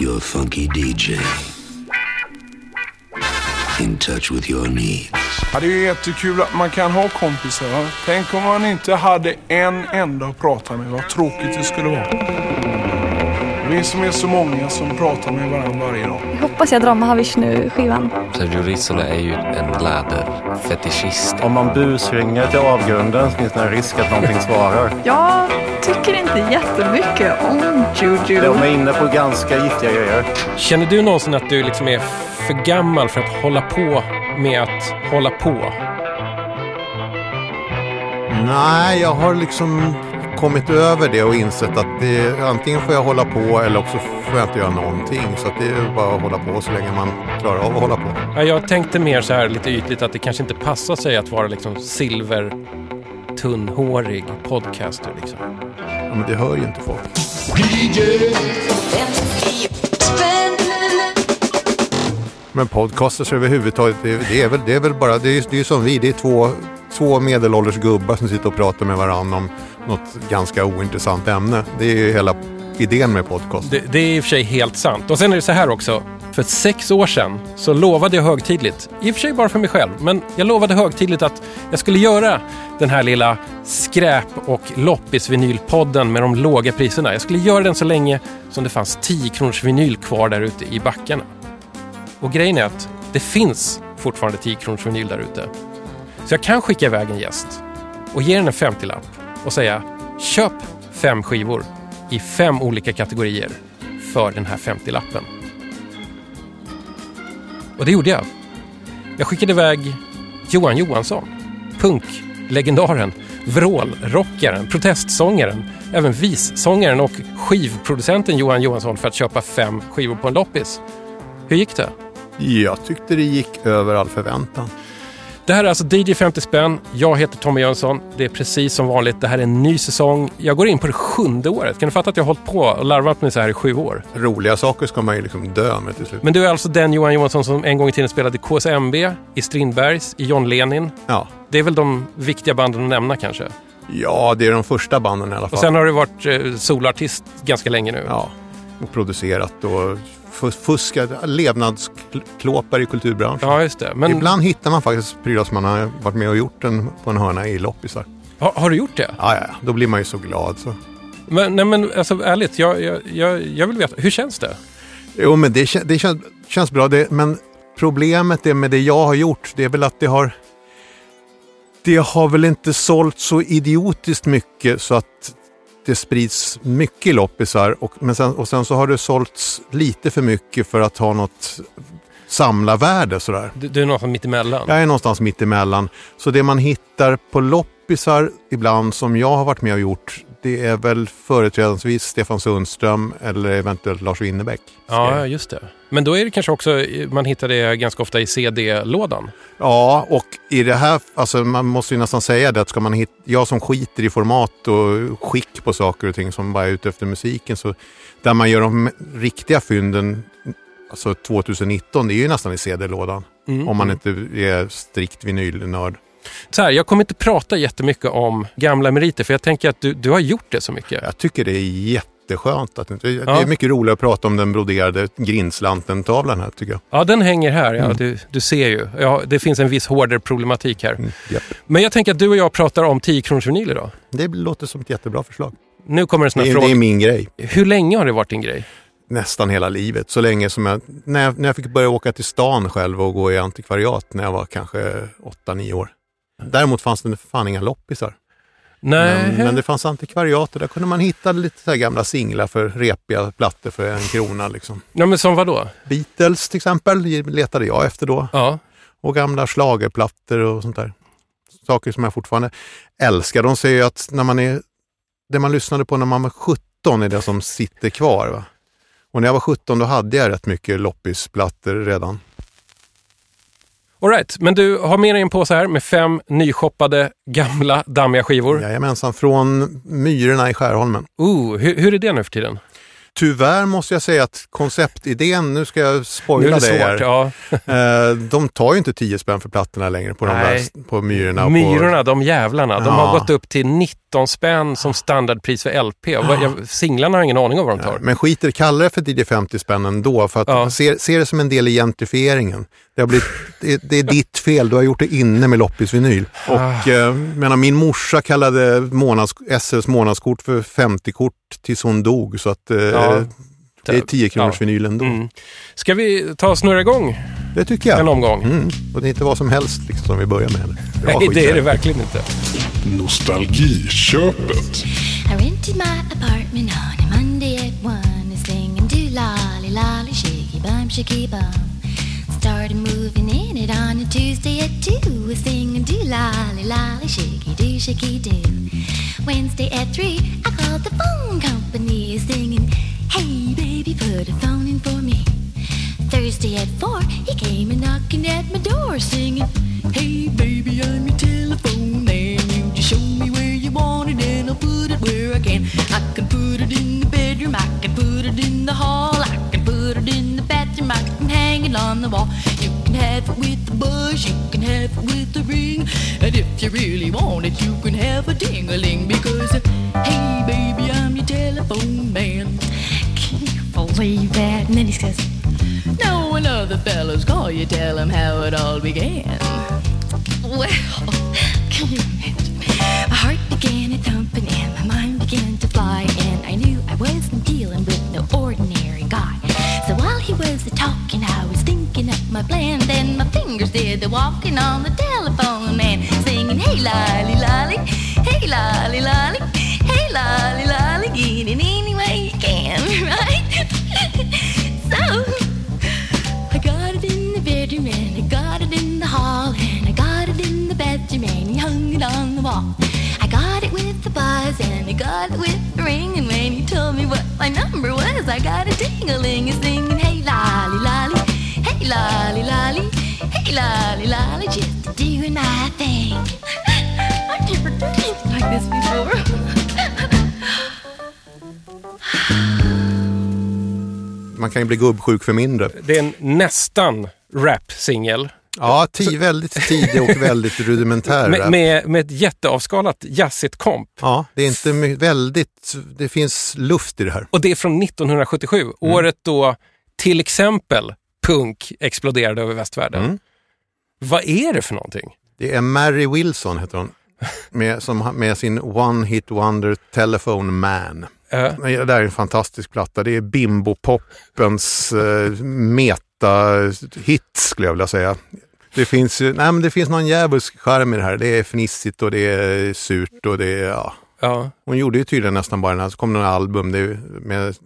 your funky DJ. In touch with your needs. Ja, det är ju jättekul att man kan ha kompisar. Va? Tänk om man inte hade en enda att prata med. Vad tråkigt det skulle vara. Vi som är så många som pratar med varandra varje dag. Jag hoppas jag drar Mahavishnu-skivan. Sergio Risola är ju en läderfetischist. Om man busringer till avgrunden så finns det en risk att någonting svarar. Jag tycker inte jättemycket om Juju. De är inne på ganska giftiga grejer. Känner du någonsin att du liksom är för gammal för att hålla på med att hålla på? Nej, jag har liksom kommit över det och insett att det, antingen får jag hålla på eller också får jag inte göra någonting. Så det är bara att hålla på så länge man klarar av att hålla på. Ja, jag tänkte mer så här lite ytligt att det kanske inte passar sig att vara liksom silver tunnhårig podcaster liksom. Ja, men det hör ju inte folk. Men podcasters överhuvudtaget, det, det, är väl, det är väl bara, det är, är som vi, det är två, två medelålders gubbar som sitter och pratar med varandra om något ganska ointressant ämne. Det är ju hela idén med podcast. Det, det är i och för sig helt sant. Och sen är det så här också. För sex år sedan så lovade jag högtidligt, i och för sig bara för mig själv, men jag lovade högtidligt att jag skulle göra den här lilla skräp och loppisvinylpodden med de låga priserna. Jag skulle göra den så länge som det fanns 10 kronors vinyl kvar där ute i backarna. Och grejen är att det finns fortfarande 10 kronors vinyl där ute. Så jag kan skicka iväg en gäst och ge den en 50-lapp och säga köp fem skivor i fem olika kategorier för den här 50-lappen. Och det gjorde jag. Jag skickade iväg Johan Johansson, punklegendaren, vrålrockaren, protestsångaren, även vissångaren och skivproducenten Johan Johansson för att köpa fem skivor på en loppis. Hur gick det? Jag tyckte det gick över all förväntan. Det här är alltså DJ 50 spänn. Jag heter Tommy Jönsson. Det är precis som vanligt. Det här är en ny säsong. Jag går in på det sjunde året. Kan du fatta att jag har hållit på och larvat mig så här i sju år? Roliga saker ska man ju liksom dö med till slut. Men du är alltså den Johan Johansson som en gång i tiden spelade i KSMB, i Strindbergs, i John Lenin. Ja. Det är väl de viktiga banden att nämna kanske? ja, det är de första banden i alla fall. Och sen har du varit eh, solartist ganska länge nu. Ja, och producerat och fus- fuskat, levnadsklåpar i kulturbranschen. Ja, just det. Men Ibland hittar man faktiskt prylar som man har varit med och gjort en, på en hörna i loppisar. har, har du gjort det? Ja, ja, då blir man ju så glad. Så. Men, nej, men alltså ärligt, jag, jag, jag, jag vill veta, hur känns det? Jo, men det, kän- det känns, känns bra. Det, men problemet är med det jag har gjort, det är väl att det har det har väl inte sålt så idiotiskt mycket så att det sprids mycket loppisar och, men sen, och sen så har det sålts lite för mycket för att ha något samlarvärde sådär. Du, du är någonstans mitt emellan. Jag är någonstans mitt emellan. Så det man hittar på loppisar ibland som jag har varit med och gjort, det är väl företrädesvis Stefan Sundström eller eventuellt Lars Winnerbäck. Ja, just det. Men då är det kanske också, man hittar det ganska ofta i CD-lådan. Ja, och i det här, alltså man måste ju nästan säga det att ska man hitta, jag som skiter i format och skick på saker och ting som bara är ute efter musiken, så där man gör de riktiga fynden, alltså 2019, det är ju nästan i CD-lådan. Mm. Om man inte är strikt vinylnörd. Så här, jag kommer inte prata jättemycket om gamla meriter, för jag tänker att du, du har gjort det så mycket. Jag tycker det är jätteskönt. Att, det Ja. är mycket roligare att prata om den broderade Grindslanten-tavlan här tycker jag. Ja, den hänger här. Ja, Mm. du, du ser ju. Ja, det finns en viss hårdare problematik här. Mm, japp. Men jag tänker att du och jag pratar om 10 kronors vinyl idag. Det låter som ett jättebra förslag. Nu kommer en sån Det här är, fråga. det är min grej. Hur länge har det varit din grej? nästan hela livet. Så länge som jag, när jag, när jag fick börja åka till stan själv och gå i antikvariat när jag var kanske 8-9 år. Däremot fanns det fan inga loppisar. Nej. Men, men det fanns antikvariat och där kunde man hitta lite så gamla singlar för repiga plattor för en krona. Liksom. Ja, men som vad då? Beatles till exempel letade jag efter då. Ja. Och gamla schlagerplattor och sånt där. Saker som jag fortfarande älskar. De säger ju att när man är, det man lyssnade på när man var 17 är det som sitter kvar. Va? Och när jag var 17 då hade jag rätt mycket loppisplattor redan. All right. men du har med dig en påse här med fem nyshoppade gamla dammiga skivor. Jajamensan, från Myrorna i Skärholmen. Ooh, hur, hur är det nu för tiden? Tyvärr måste jag säga att konceptidén, nu ska jag spoila det det här. Ja. Eh, De tar ju inte 10 spänn för plattorna längre på, de där, på Myrorna. Myrorna, de jävlarna, de Ja. har gått upp till 15 spänn som standardpris för LP. Jag, singlarna har ingen aning om vad de tar. Men skiter kalla det för DJ 50 spänn ändå, för att Ja. se, se det som en del i gentrifieringen. Det, har blivit, det, det är ditt fel, du har gjort det inne med loppisvinyl. Ah. Och eh, menar, min morsa kallade månads, SLs månadskort för 50-kort tills hon dog, så att eh, Ja. Det är 10 kronors Ja. vinyl ändå. Mm. Ska vi ta och snurra igång Det tycker jag. en omgång? Mm. Och det är inte vad som helst liksom, som vi börjar med. Bra Nej, det är det verkligen inte. Nostalgiköpet. I rented my apartment on a Monday at one, and singing do lolly lolly shaky bum shaky bum. Started moving in it on a Tuesday at two, singing do lolly lolly shaky do shaky do. Wednesday at three, I called the phone company, you really want it, you can have a ding-a-ling because, hey baby, I'm your telephone man. Can't believe that? And then he says, no, when other fellows call you, tell them how it all began. Well, can you imagine? My heart began a thumping and my mind began to fly, and I knew I wasn't dealing with no ordinary guy. So while he was talking, I was thinking up my plan. Then my fingers did the walking on the telephone man, Hey, lolly, lolly, hey, lolly, lolly, hey, lolly, lolly, get it any way you can, right? so I got it in the bedroom and I got it in the hall and I got it in the bathroom and he hung it on the wall. I got it with the buzz and I got it with the ring and when he told me what my number was, I got a ding-a-ling singing, hey lolly lolly, hey lolly lolly lolly, just doing my thing. I've never done anything like this before. Man kan ju bli gubbsjuk för mindre. Det är en nästan rap-singel. Ja, ti- väldigt tidig och väldigt rudimentär. Med, rap. med, med ett jätteavskalat jazzigt komp. Ja, det är inte väldigt, det finns luft i det här. Och det är från 1977, Mm. året då till exempel punk exploderade över västvärlden. Mm. Vad är det för någonting? Det är Mary Wilson heter hon. Med, som, med sin One Hit Wonder Telephone Man. Eh, Det där är en fantastisk platta. Det är bimbo-poppens eh, meta-hit skulle jag vilja säga. Det finns, nej, men det finns någon djävulsk charm i det här. Det är fnissigt och det är surt och det är... Ja. ja. Hon gjorde ju tydligen nästan bara den här. Så kom det en album med,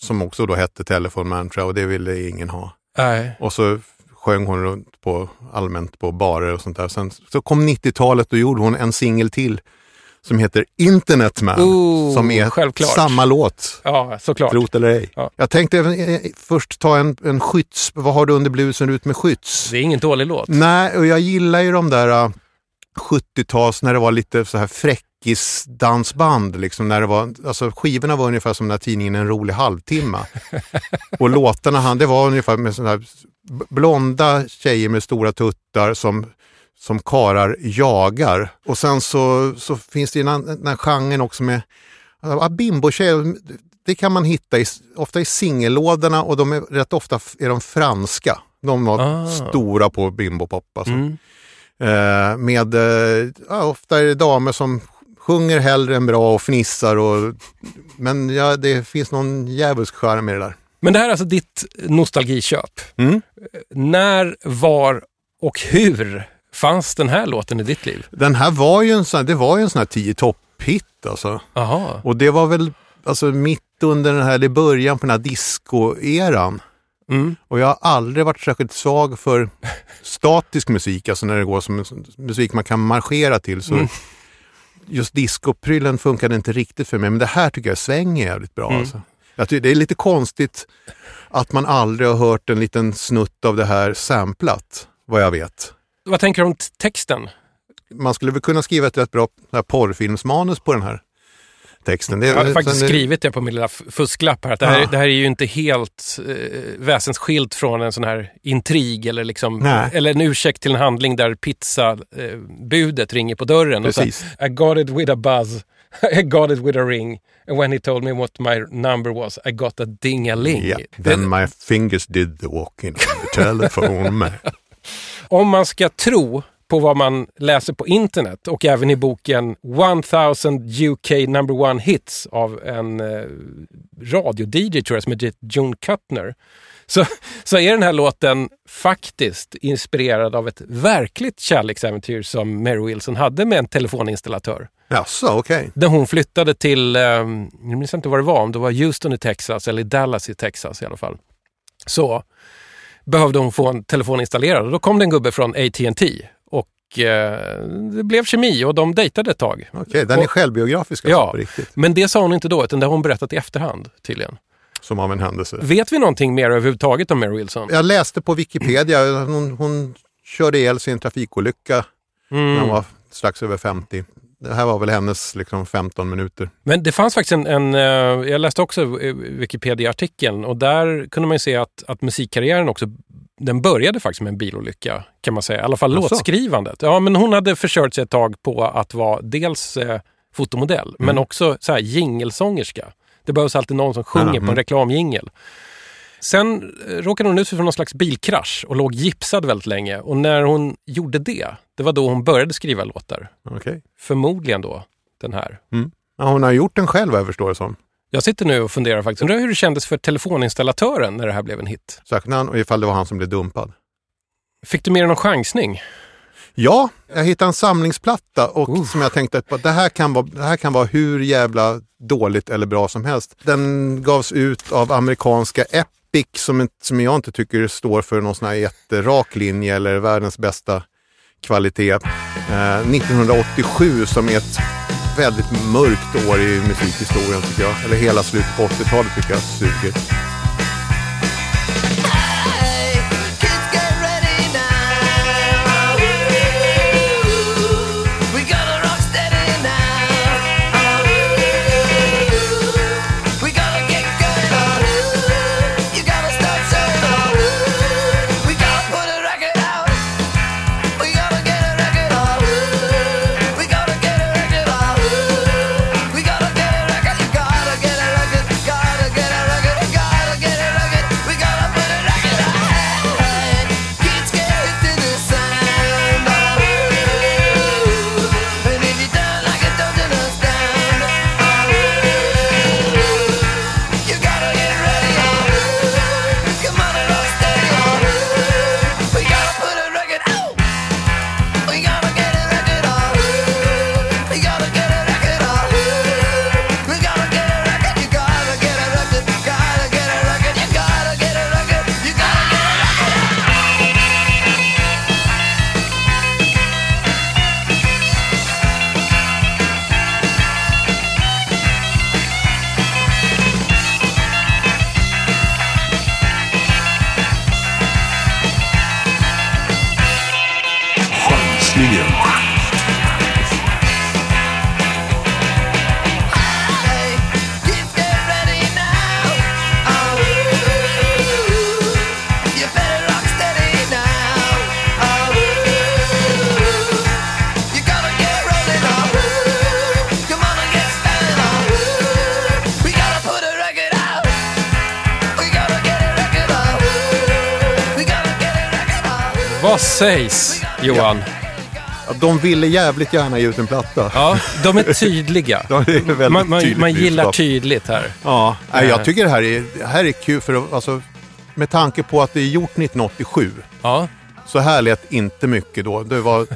som också då hette Telephone Man tror jag, och det ville ingen ha. Nej. Och så sjöng hon runt på, allmänt på barer och sånt där. Sen så kom 90-talet och gjorde hon en singel till som heter Internet Man. Oh, som är självklart. samma låt. Ja, såklart. Trot eller ej. Ja. Jag tänkte även, eh, först ta en, en skytts... Vad har du under blusen ut med skytts? Det är ingen dålig låt. Nej, och jag gillar ju de där uh, 70-tals när det var lite så här fräckisdansband. Liksom, när det var, alltså, skivorna var ungefär som den här tidningen En rolig halvtimme. och låtarna, han, det var ungefär med sådana här blonda tjejer med stora tuttar som som karar jagar. Och sen så, så finns det ju den, den här genren också med ja, bimbo-tjejer. Det kan man hitta i, ofta i singellådorna och de är rätt ofta är de franska. De var Ah. stora på bimbopop. Alltså. Mm. Eh, med, eh, ja, ofta är det damer som sjunger hellre än bra och fnissar. Och, men ja, det finns någon djävulsk charm i det där. Men det här är alltså ditt nostalgiköp. Mm. När, var och hur fanns den här låten i ditt liv? Den här var ju en sån, det var ju en sån här tio topp-hit alltså. Och det var väl alltså, mitt under den här, det början på den här disco-eran. Mm. Och jag har aldrig varit särskilt svag för statisk musik, alltså när det går som musik man kan marschera till. Så Mm. Just discopryllen funkade inte riktigt för mig, men det här tycker jag svänger jävligt bra. Mm. Alltså. Jag tycker det är lite konstigt att man aldrig har hört en liten snutt av det här samplat, vad jag vet. Vad tänker du om texten? Man skulle väl kunna skriva ett rätt bra porrfilmsmanus på den här texten. Det, Jag har faktiskt sen- skrivit det på min lilla fusklapp här. Att det, här Ja. det här är ju inte helt eh, väsensskilt från en sån här intrig eller, liksom, Nej. eller en ursäkt till en handling där pizzabudet eh, ringer på dörren. Och så, I got it with a buzz. I got it with a ring. And when he told me what my number was, I got a ding-a-ling. Yeah. Then my fingers did the walking on the telephone. Om man ska tro på vad man läser på internet och även i boken 1000 UK number one hits av en eh, radio-DJ tror jag som heter June Cutner. Så, så är den här låten faktiskt inspirerad av ett verkligt kärleksäventyr som Mary Wilson hade med en telefoninnstallatör. Jaså, okej. När hon flyttade till, eh, jag minns inte vad det var, om det var Houston i Texas eller Dallas i Texas i alla fall. Så behövde hon få en telefon installerad och då kom det en gubbe från AT&T och eh, det blev kemi och de dejtade ett tag. Okej, den är Och- självbiografisk alltså, Ja, på riktigt. men det sa hon inte då utan det har hon berättat i efterhand tydligen. Som av en händelse. Vet vi någonting mer överhuvudtaget om Mary Wilson? Jag läste på Wikipedia, hon, hon körde ihjäl sig i en trafikolycka när hon var strax över 50. Det här var väl hennes liksom 15 minuter. Men det fanns faktiskt en, en eh, jag läste också eh, Wikipedia-artikeln och där kunde man ju se att, att musikkarriären också, den började faktiskt med en bilolycka kan man säga. I alla fall Jaså? låtskrivandet. Ja, men hon hade försökt sig ett tag på att vara dels eh, fotomodell men också så här jingelsångerska. Det behövs alltid någon som sjunger på en reklamjingel. Sen eh, råkade hon ut för någon slags bilkrasch och låg gipsad väldigt länge. Och när hon gjorde det, det var då hon började skriva låtar. Okej. Förmodligen då den här. Ja, hon har gjort den själv vad jag förstår det som. Jag sitter nu och funderar faktiskt. Undrar hur det kändes för telefoninstallatören när det här blev en hit. Saknar han och ifall det var han som blev dumpad. Fick du med dig någon chansning? Ja, jag hittade en samlingsplatta och som jag tänkte att det här, kan vara, det här kan vara hur jävla dåligt eller bra som helst. Den gavs ut av amerikanska Epic som, som jag inte tycker står för någon sån här jätterak linje eller världens bästa kvalitet. Eh, 1987 som är ett väldigt mörkt år i musikhistorien tycker jag. Eller hela slutet på 80-talet tycker jag suger. Sägs Johan? Ja, de ville jävligt gärna ge ut en platta. Ja, de är tydliga. De är Man, man, man gillar tydligt här. Ja, nej, Eh. jag tycker det här är, det här är kul för alltså, med tanke på att det är gjort 1987. Ja, Så här lät inte mycket då. Det, var,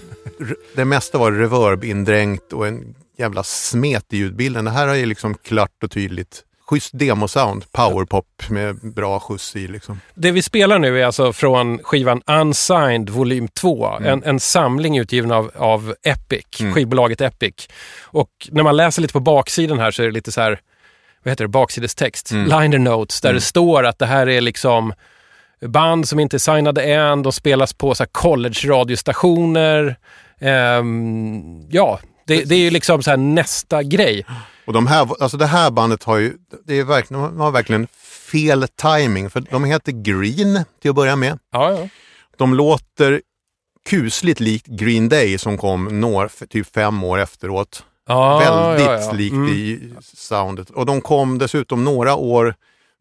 det mesta var reverb-indränkt och en jävla smet i ljudbilden. Det här är liksom klart och tydligt. Schysst demosound, powerpop med bra skjuts i liksom. Det vi spelar nu är alltså från skivan Unsigned volym 2. En, en samling utgiven av, av Epic, skivbolaget Epic. Och när man läser lite på baksidan här så är det lite så här, vad heter det, baksidestext, liner notes, där det står att det här är liksom band som inte är signade än, de spelas på så college-radiostationer. Ehm, ja, det, det är ju liksom så nästa grej. Och de här, alltså det här bandet har ju, det är verkligen, de har verkligen fel timing för de heter Green till att börja med. Ja, ja. De låter kusligt likt Green Day som kom några, typ fem år efteråt. Ja, Väldigt likt Mm. i soundet. Och de kom dessutom några år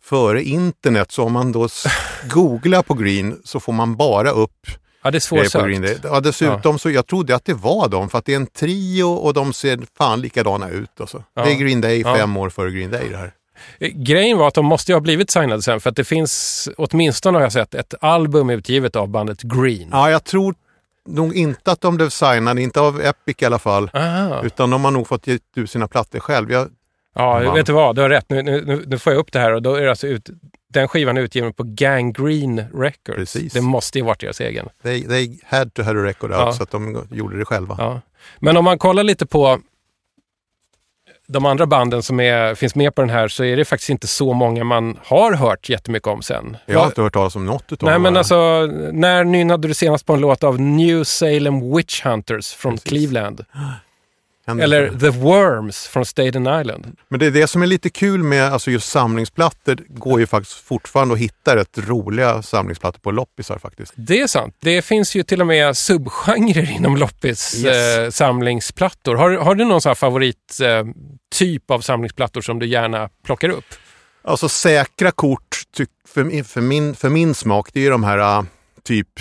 före internet. Så om man då googlar på Green så får man bara upp Ja, det är svårsökt. Ja, dessutom så jag trodde att det var dem för att det är en trio och de ser fan likadana ut. Alltså. Ja. Det är Green Day Ja. fem år före Green Day det här. Eh, Grejen var att de måste ju ha blivit signade sen för att det finns, åtminstone har jag sett, ett album utgivet av bandet Green. Ja, jag tror nog inte att de blev signade, inte av Epic i alla fall. Aha. Utan de har nog fått ge ut sina plattor själv. Jag, Ja, Man. vet du vad? Du har rätt. Nu, nu- nu får jag upp det här och då är det alltså ut, den skivan är utgiven på Gangrene Records. Precis. Det måste ju varit deras egen. they, they had to have a record out Ja. så att de gjorde det själva. Ja. Men om man kollar lite på de andra banden som är, finns med på den här så är det faktiskt inte så många man har hört jättemycket om sen. Jag har inte hört talas om något utav Nej men här. alltså, när nynnade du senast på en låt av New Salem Witch Hunters från Precis. Cleveland? Eller. The Worms från Staten Island? Men det är det som är lite kul med alltså just samlingsplattor. går ju faktiskt fortfarande att hitta rätt roliga samlingsplattor på loppisar faktiskt. Det är sant. Det finns ju till och med subgenrer inom loppis Yes. eh, samlingsplattor. Har, har du någon sån här favorit eh, typ av samlingsplattor som du gärna plockar upp? Alltså säkra kort för, för, min, för min smak, det är ju de här äh, typ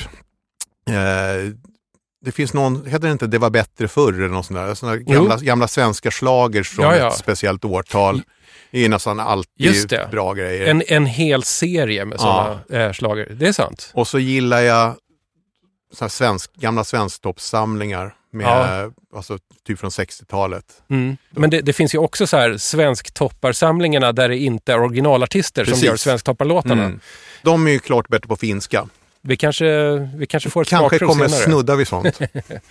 eh, det finns någon, heter det inte Det var bättre förr eller något sånt där? Såna gamla, gamla svenska slagers från Ja, ja. ett speciellt årtal. Det är nästan alltid bra grejer. En, en hel serie med sådana eh, slager. Det är sant. Och så gillar jag så här svensk, gamla svensktoppssamlingar med, Ja. alltså, typ från 60-talet. Mm. Men det, det finns ju också så här svensktopparsamlingarna där det inte är originalartister Precis. som gör svensktopparlåtarna. Mm. De är ju klart bättre på finska. Vi, kanske, vi kanske får ett Kanske kommer senare. snudda vid sånt.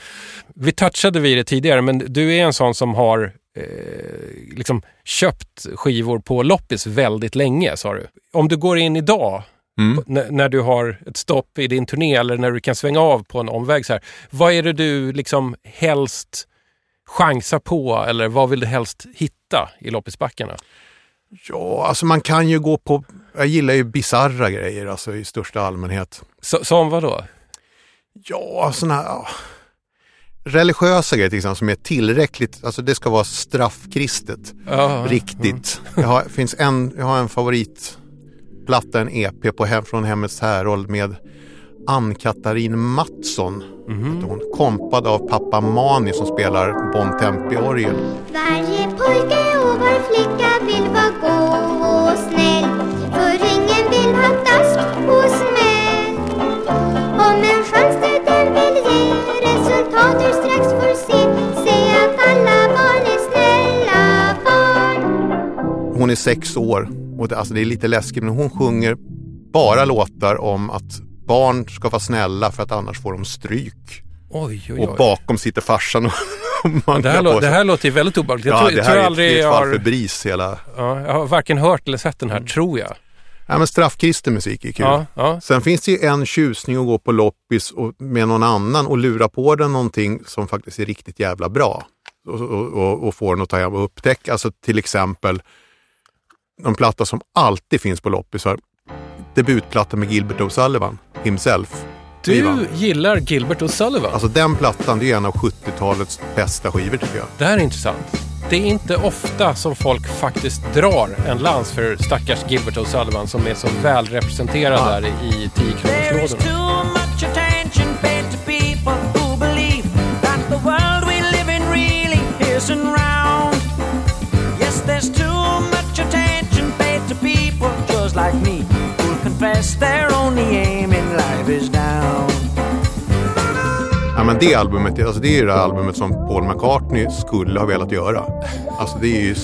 Vi touchade vid det tidigare, men du är en sån som har eh, liksom köpt skivor på loppis väldigt länge, sa du. Om du går in idag, Mm. n- när du har ett stopp i din turné eller när du kan svänga av på en omväg så här. Vad är det du liksom helst chansar på eller vad vill du helst hitta i loppisbackarna? Ja, alltså man kan ju gå på, jag gillar ju bizarra grejer alltså i största allmänhet. Så, som vad då? Ja, sådana här ja. religiösa grejer till exempel som är tillräckligt, alltså det ska vara straffkristet. Ja, Riktigt. Jag har, finns en, jag har en favoritplatta, en EP på hem, från Hemmets Härold med Ann-Katarin Mattsson. heter Hon, kompad av pappa Mani som spelar Bon Tempi-orgel. Varje pojke och var flicka är sex år och det, alltså det är lite läskigt men hon sjunger bara låtar om att barn ska vara snälla för att annars får de stryk. Oj, oj, Och oj. bakom sitter farsan och Det här, lå- det här låter ju väldigt obehagligt. Jag ja, tror, det jag här tror är ett, aldrig är ett jag fall för bris hela... ja, jag har varken hört eller sett den här, tror jag. Ja, men straffkristen musik är kul. Ja, ja. Sen finns det ju en tjusning att gå på loppis och, med någon annan och lura på den någonting som faktiskt är riktigt jävla bra. Och, och, och, och få den att ta hem och upptäcka. Alltså till exempel en platta som alltid finns på loppisar. Debutplatta med Gilbert O'Sullivan himself. Du Skivan. gillar Gilbert O'Sullivan. Alltså den plattan det är en av 70-talets bästa skivor tycker jag. Det här är intressant. Det är inte ofta som folk faktiskt drar en lans för stackars Gilbert O'Sullivan som är så väl representerad Ja. där i 10 confess their only aim in life is down. Ja, men det albumet, alltså det är det albumet som Paul McCartney skulle ha velat göra. Alltså det är ju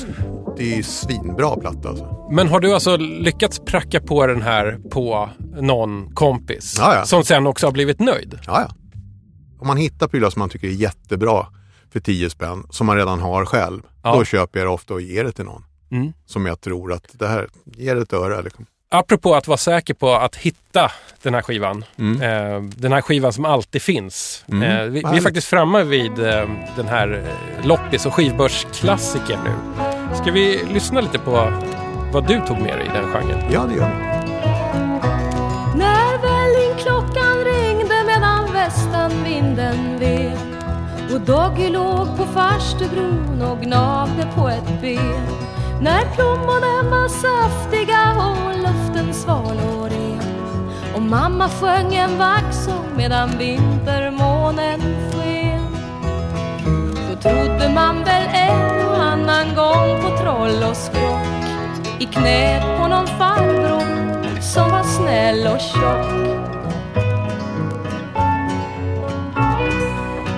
det är ju svinbra platta alltså. Men har du alltså lyckats pracka på den här på någon kompis? Ja, ja. Som sen också har blivit nöjd? Ja, ja. Om man hittar prylar som man tycker är jättebra för 10 spänn, som man redan har själv, Ja. då köper jag det ofta och ger det till någon. Mm. Som jag tror att det här, ger ett öre. Liksom. Apropå att vara säker på att hitta den här skivan. Mm. Eh, den här skivan som alltid finns. Mm. Eh, vi, vi är faktiskt framme vid eh, den här eh, loppis och skivbörsklassikern nu. Ska vi lyssna lite på vad du tog med dig i den genren? Ja, det gör vi. När väl klockan ringde medan västanvinden ved Och Doggy låg på farstubron och gnagde på ett ben när plommonen var saftiga och luften sval och ren Och mamma sjöng en vaxsång medan vintermånen sken. Då trodde man väl en och annan gång på troll och skrock. I knät på någon farbror som var snäll och tjock.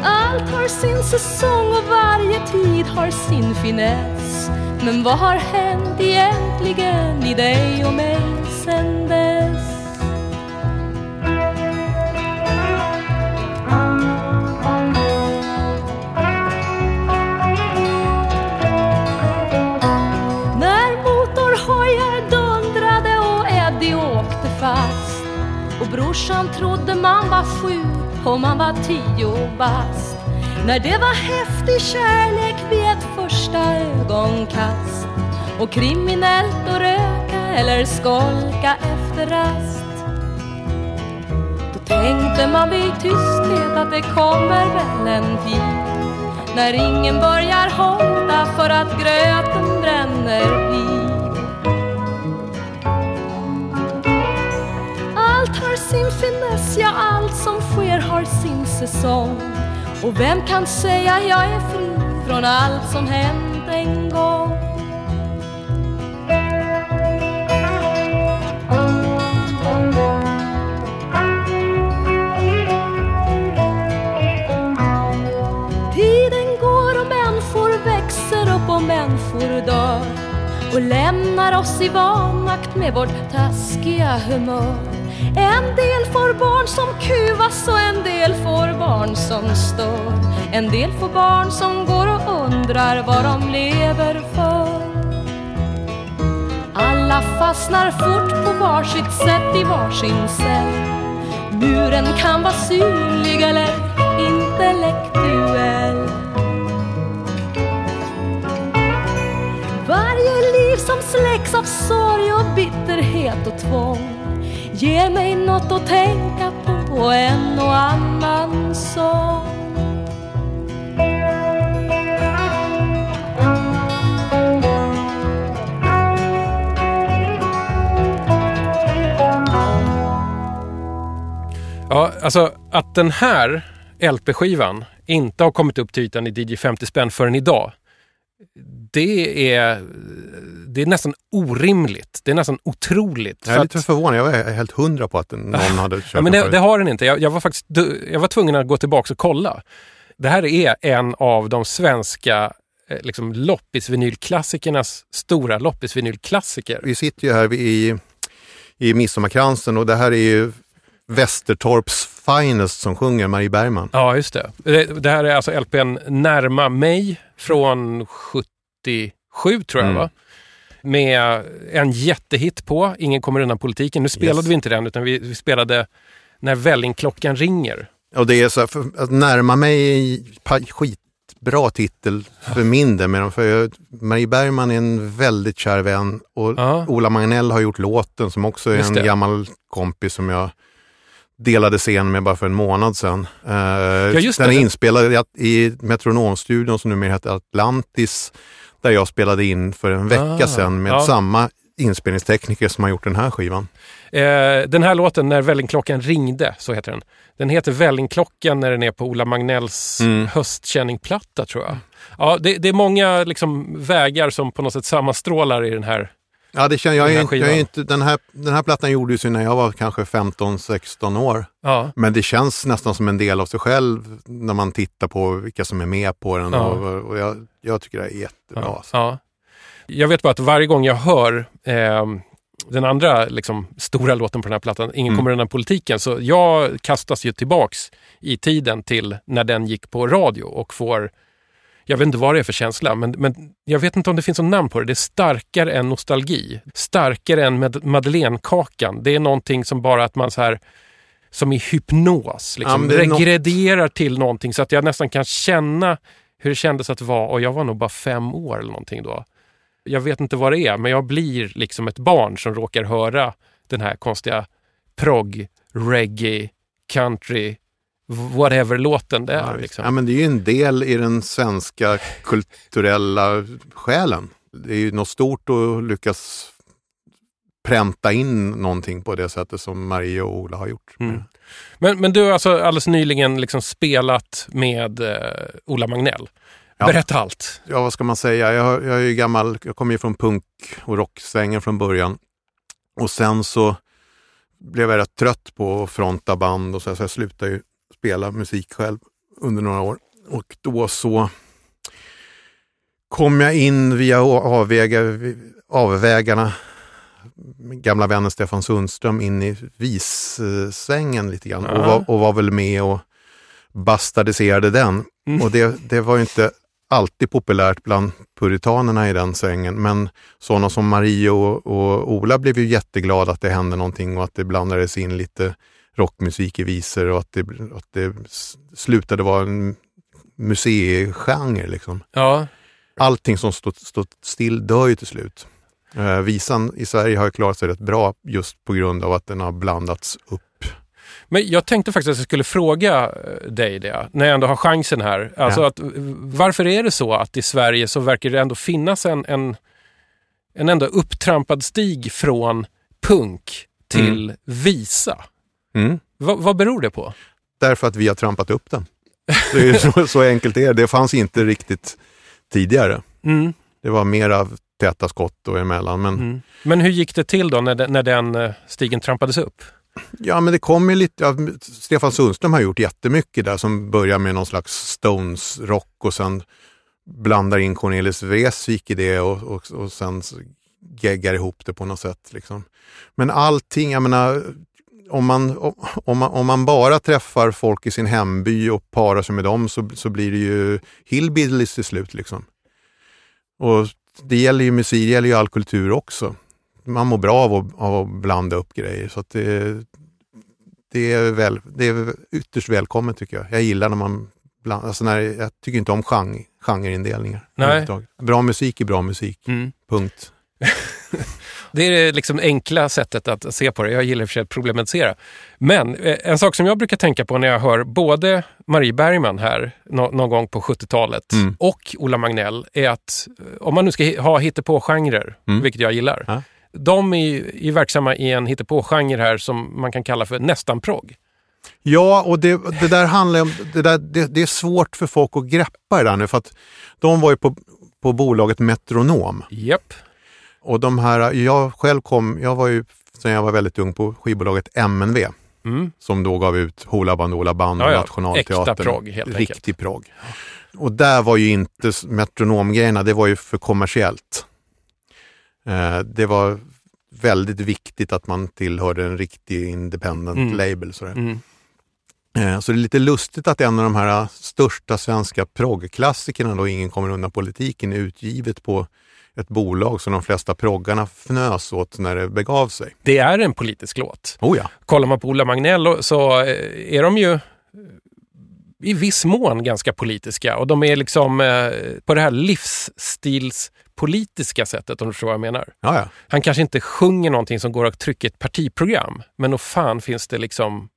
Allt har sin säsong och varje tid har sin finess. Men vad har hänt egentligen i dig och mig sen dess? När motorhojar dundrade och Eddie åkte fast och brorsan trodde man var sju och man var tio bast När det var häftig kärlek vid ett första ögonkast. Och kriminellt att röka eller skolka efter rast. Då tänkte man vid tysthet att det kommer väl en tid. När ingen börjar hålla för att gröten bränner vid. Allt har sin finess, ja allt som sker har sin säsong. Och vem kan säga jag är fri? Från allt som hänt en gång? Tiden går och människor växer upp och människor dör och lämnar oss i vanmakt med vårt taskiga humör. En del får barn som kuvas och en del får barn som stör. En del får barn som går och undrar vad de lever för. Alla fastnar fort på varsitt sätt i varsin cell. Muren kan vara synlig eller intellektuell. Varje liv som släcks av sorg och bitterhet och tvång ger mig något att tänka på och en och annan sång. Ja, alltså att den här LP-skivan inte har kommit upp till ytan i DJ 50 spänn förrän idag. Det är, det är nästan orimligt. Det är nästan otroligt. Jag är lite att- förvånad. Jag var helt hundra på att någon hade kört Ja, men det, det har den inte. Jag, jag var faktiskt jag var tvungen att gå tillbaka och kolla. Det här är en av de svenska eh, liksom, loppisvinylklassikernas stora loppisvinylklassiker. Vi sitter ju här i, i Midsommarkransen och det här är ju Västertorps finest som sjunger, Marie Bergman. Ja, just det. Det, det här är alltså LPn Närma mig från 77 tror jag Mm. va? Med en jättehit på, Ingen kommer undan politiken. Nu spelade Yes. vi inte den utan vi, vi spelade När vällingklockan ringer. Och det är så här, för att närma mig pa- skitbra titel för min del. Men för jag, Marie Bergman är en väldigt kär vän och Ja. Ola Magnell har gjort låten som också är en gammal kompis som jag delade scen med bara för en månad sedan. Uh, just den det. är inspelad i, i Metronomstudion som numera heter Atlantis där jag spelade in för en vecka Ah, sedan med ja. samma inspelningstekniker som har gjort den här skivan. Eh, den här låten, När vällingklockan ringde, så heter den. Den heter Vällingklockan när den är på Ola Magnells Mm. höstkänningplatta tror jag. Ja, det, det är många liksom, vägar som på något sätt sammanstrålar i den här. Ja, det känner jag, jag skivan. inte, den, här, den här plattan gjordes ju när jag var kanske 15-16 år. Ja, Men det känns nästan som en del av sig själv när man tittar på vilka som är med på den. Ja. Och, och jag, jag tycker det är jättebra. ja, alltså. ja. Jag vet bara att varje gång jag hör eh, den andra liksom, stora låten på den här plattan, Ingen Mm. kommer undan politiken, så jag kastas ju tillbaks i tiden till när den gick på radio och får jag vet inte vad det är för känsla, men, men jag vet inte om det finns något namn på det. Det är starkare än nostalgi. Starkare än med madeleinekakan. Det är någonting som bara att man så här som i hypnos, Ja, liksom, det är något- till någonting så att jag nästan kan känna hur det kändes att vara, och jag var nog bara fem år eller någonting då. Jag vet inte vad det är, men jag blir liksom ett barn som råkar höra den här konstiga prog, reggae, country whatever-låten det är. Ja, liksom. ja, men det är ju en del i den svenska kulturella själen. Det är ju något stort att lyckas pränta in någonting på det sättet som Marie och Ola har gjort. Mm. Men, men du har alltså alldeles nyligen liksom spelat med eh, Ola Magnell. Ja. Berätta allt. Ja, vad ska man säga? Jag, jag är ju gammal, jag kommer ju från punk och rocksvängen från början. Och sen så blev jag rätt trött på att fronta band och så, så jag slutade ju spela musik själv under några år. Och då så kom jag in via avväga, avvägarna, gamla vännen Stefan Sundström, in i vissvängen lite grann och var, och var väl med och bastardiserade den. Mm. Och det, det var ju inte alltid populärt bland puritanerna i den svängen, men sådana som Marie och, och Ola blev ju jätteglada att det hände någonting och att det blandades in lite rockmusik i visor och att det, att det slutade vara en museigenre. Liksom. Ja, Allting som stått, stått still dör ju till slut. Eh, visan i Sverige har ju klarat sig rätt bra just på grund av att den har blandats upp. men jag tänkte faktiskt att jag skulle fråga eh, dig det, när jag ändå har chansen här. Alltså Ja. att, varför är det så att i Sverige så verkar det ändå finnas en, en, en ändå upptrampad stig från punk till visa? Mm. Va, vad beror det på? Därför att vi har trampat upp den. Det är ju så, så enkelt är det. Det fanns inte riktigt tidigare. Mm. Det var mer av täta skott och emellan. Men, Mm. Men hur gick det till då när, den- när den eh, stigen trampades upp? ja, men det kom ju lite, ja, Stefan Sundström har gjort jättemycket där som börjar med någon slags Stones-rock och sen blandar in Cornelis Vreeswijk i det och, och, och sen geggar ihop det på något sätt. Liksom. Men allting, jag menar, om man, om, man, om man bara träffar folk i sin hemby och parar sig med dem så, så blir det ju hillbillies till slut. Liksom. Och det gäller ju musik, det gäller ju all kultur också. Man mår bra av att, av att blanda upp grejer. Så det, det, är väl, det är ytterst välkommet tycker jag. Jag gillar när man blandar, alltså när, jag tycker inte om genre, genreindelningar. Nej. Bra musik är bra musik, Mm. punkt. Det är det liksom enkla sättet att se på det. Jag gillar i och för sig att problematisera. Men eh, en sak som jag brukar tänka på när jag hör både Marie Bergman här nå- någon gång på 70-talet Mm. och Ola Magnell är att eh, om man nu ska ha hittepå-genrer, Mm. vilket jag gillar, Ja. de är ju är verksamma i en hittepå-genre här som man kan kalla för nästan progg. Ja, och det, det där handlar om, det, där, det, det är svårt för folk att greppa det där nu för att de var ju på, på bolaget Metronom. Japp. Och de här, jag själv kom, jag var ju sen jag var väldigt ung på skivbolaget MNV Mm. som då gav ut Hoola Bandoola Band och Ja, ja. Nationalteatern. Äkta progg, helt Riktig progg. Och där var ju inte metronomgrejerna, det var ju för kommersiellt. Eh, det var väldigt viktigt att man tillhörde en riktig independent Mm. label. Sådär. Mm. Eh, Så det är lite lustigt att en av de här största svenska proggklassikerna, då Ingen kommer undan politiken, är utgivet på ett bolag som de flesta proggarna fnös åt när det begav sig. Det är en politisk låt. Oh ja. Kollar man på Ola Magnell så eh, är de ju eh, i viss mån ganska politiska och de är liksom eh, på det här livsstilspolitiska sättet om du förstår vad jag menar. Ja, ja. Han kanske inte sjunger någonting som går att trycka ett partiprogram men då fan finns det liksom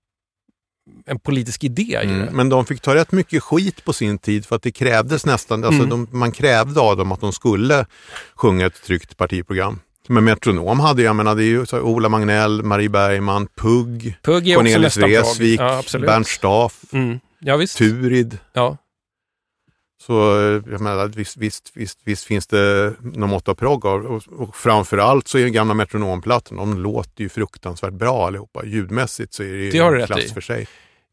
en politisk idé Mm. Men de fick ta rätt mycket skit på sin tid för att det krävdes nästan, alltså Mm. de, man krävde av dem att de skulle sjunga ett tryggt partiprogram. Men Metronom hade jag menar, det är ju så här Ola Magnell, Marie Bergman, Pugg, Pugg Cornelis. Vreeswijk, Ja. Bernt Staff, Mm. Ja. Turid. Ja. Så eh, jag menar, visst, visst, visst, visst finns det någon mått av progg av. Och, och framförallt så är den gamla Metronomplattan, de låter ju fruktansvärt bra allihopa. Ljudmässigt så är det ju Det har du en rätt klass i. för sig.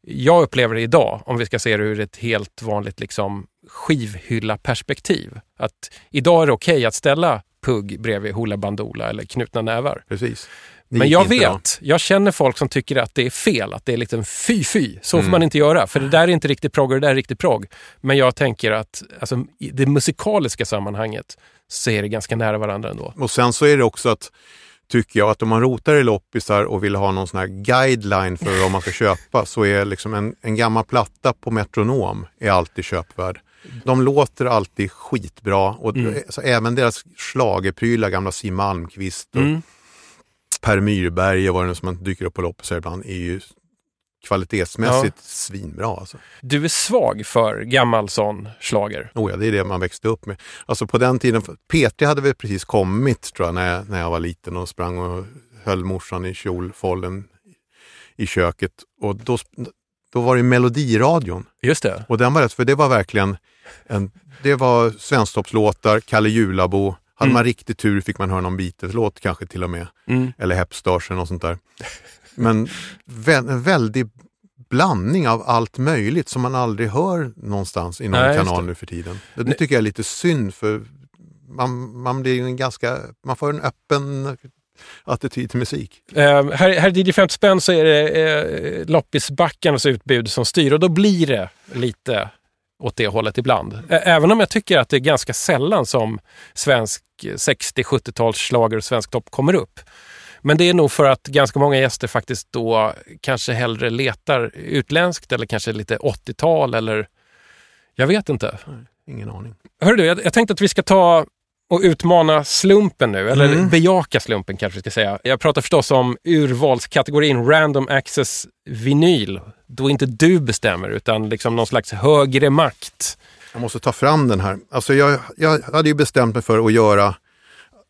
Jag upplever det idag, om vi ska se det ur ett helt vanligt liksom, skivhylla-perspektiv. Att idag är det okej att ställa Pugg bredvid Hoola Bandoola eller Knutna nävar. Precis. Men jag vet, bra. jag känner folk som tycker att det är fel, att det är liksom fy fy. Så Mm. får man inte göra, för det där är inte riktigt progg och det där är riktigt progg. Men jag tänker att alltså, i det musikaliska sammanhanget så är det ganska nära varandra ändå. Och sen så är det också att, tycker jag, att om man rotar i loppisar och vill ha någon sån här guideline för vad man ska köpa så är liksom en, en gammal platta på Metronom är alltid köpvärd. De låter alltid skitbra och Mm. även deras schlagerprylar, gamla Siw Malmkvist och Mm. Per Myrberg och vad det nu som man dyker upp på loppisar ibland, är ju kvalitetsmässigt svinbra. Alltså. Du är svag för gammal sån slager. Oh ja, det är det man växte upp med. Alltså på den tiden, P3 hade väl precis kommit tror jag när, jag när jag var liten och sprang och höll morsan i kjolfållen i köket. Och då, då var det Melodiradion. Just det. Och den var rätt, för det var verkligen en, det var svensktoppslåtar, Kalle Julabo. Hade Mm. man riktigt tur fick man höra någon Beatles-låt kanske till och med. Mm. Eller Hepstars eller något sånt där. Men vä- en väldig blandning av allt möjligt som man aldrig hör någonstans i någon Nej, kanal nu för tiden. Det, det tycker jag är lite synd för man, man blir en ganska, man får en öppen attityd till musik. Eh, här, här i DJ 50 spänn så är det eh, loppisbackarnas utbud som styr och då blir det lite åt det hållet ibland. Även om jag tycker att det är ganska sällan som svensk 60-70-tals slager och svensk topp kommer upp. Men det är nog för att ganska många gäster faktiskt då kanske hellre letar utländskt eller kanske lite 80-tal eller jag vet inte. Ingen aning. Hörru du, jag, jag tänkte att vi ska ta och utmana slumpen nu, eller Mm. bejaka slumpen kanske vi ska säga. Jag pratar förstås om urvalskategorin Random Access Vinyl, då inte du bestämmer utan liksom någon slags högre makt. Jag måste ta fram den här. Alltså jag, jag hade ju bestämt mig för att göra,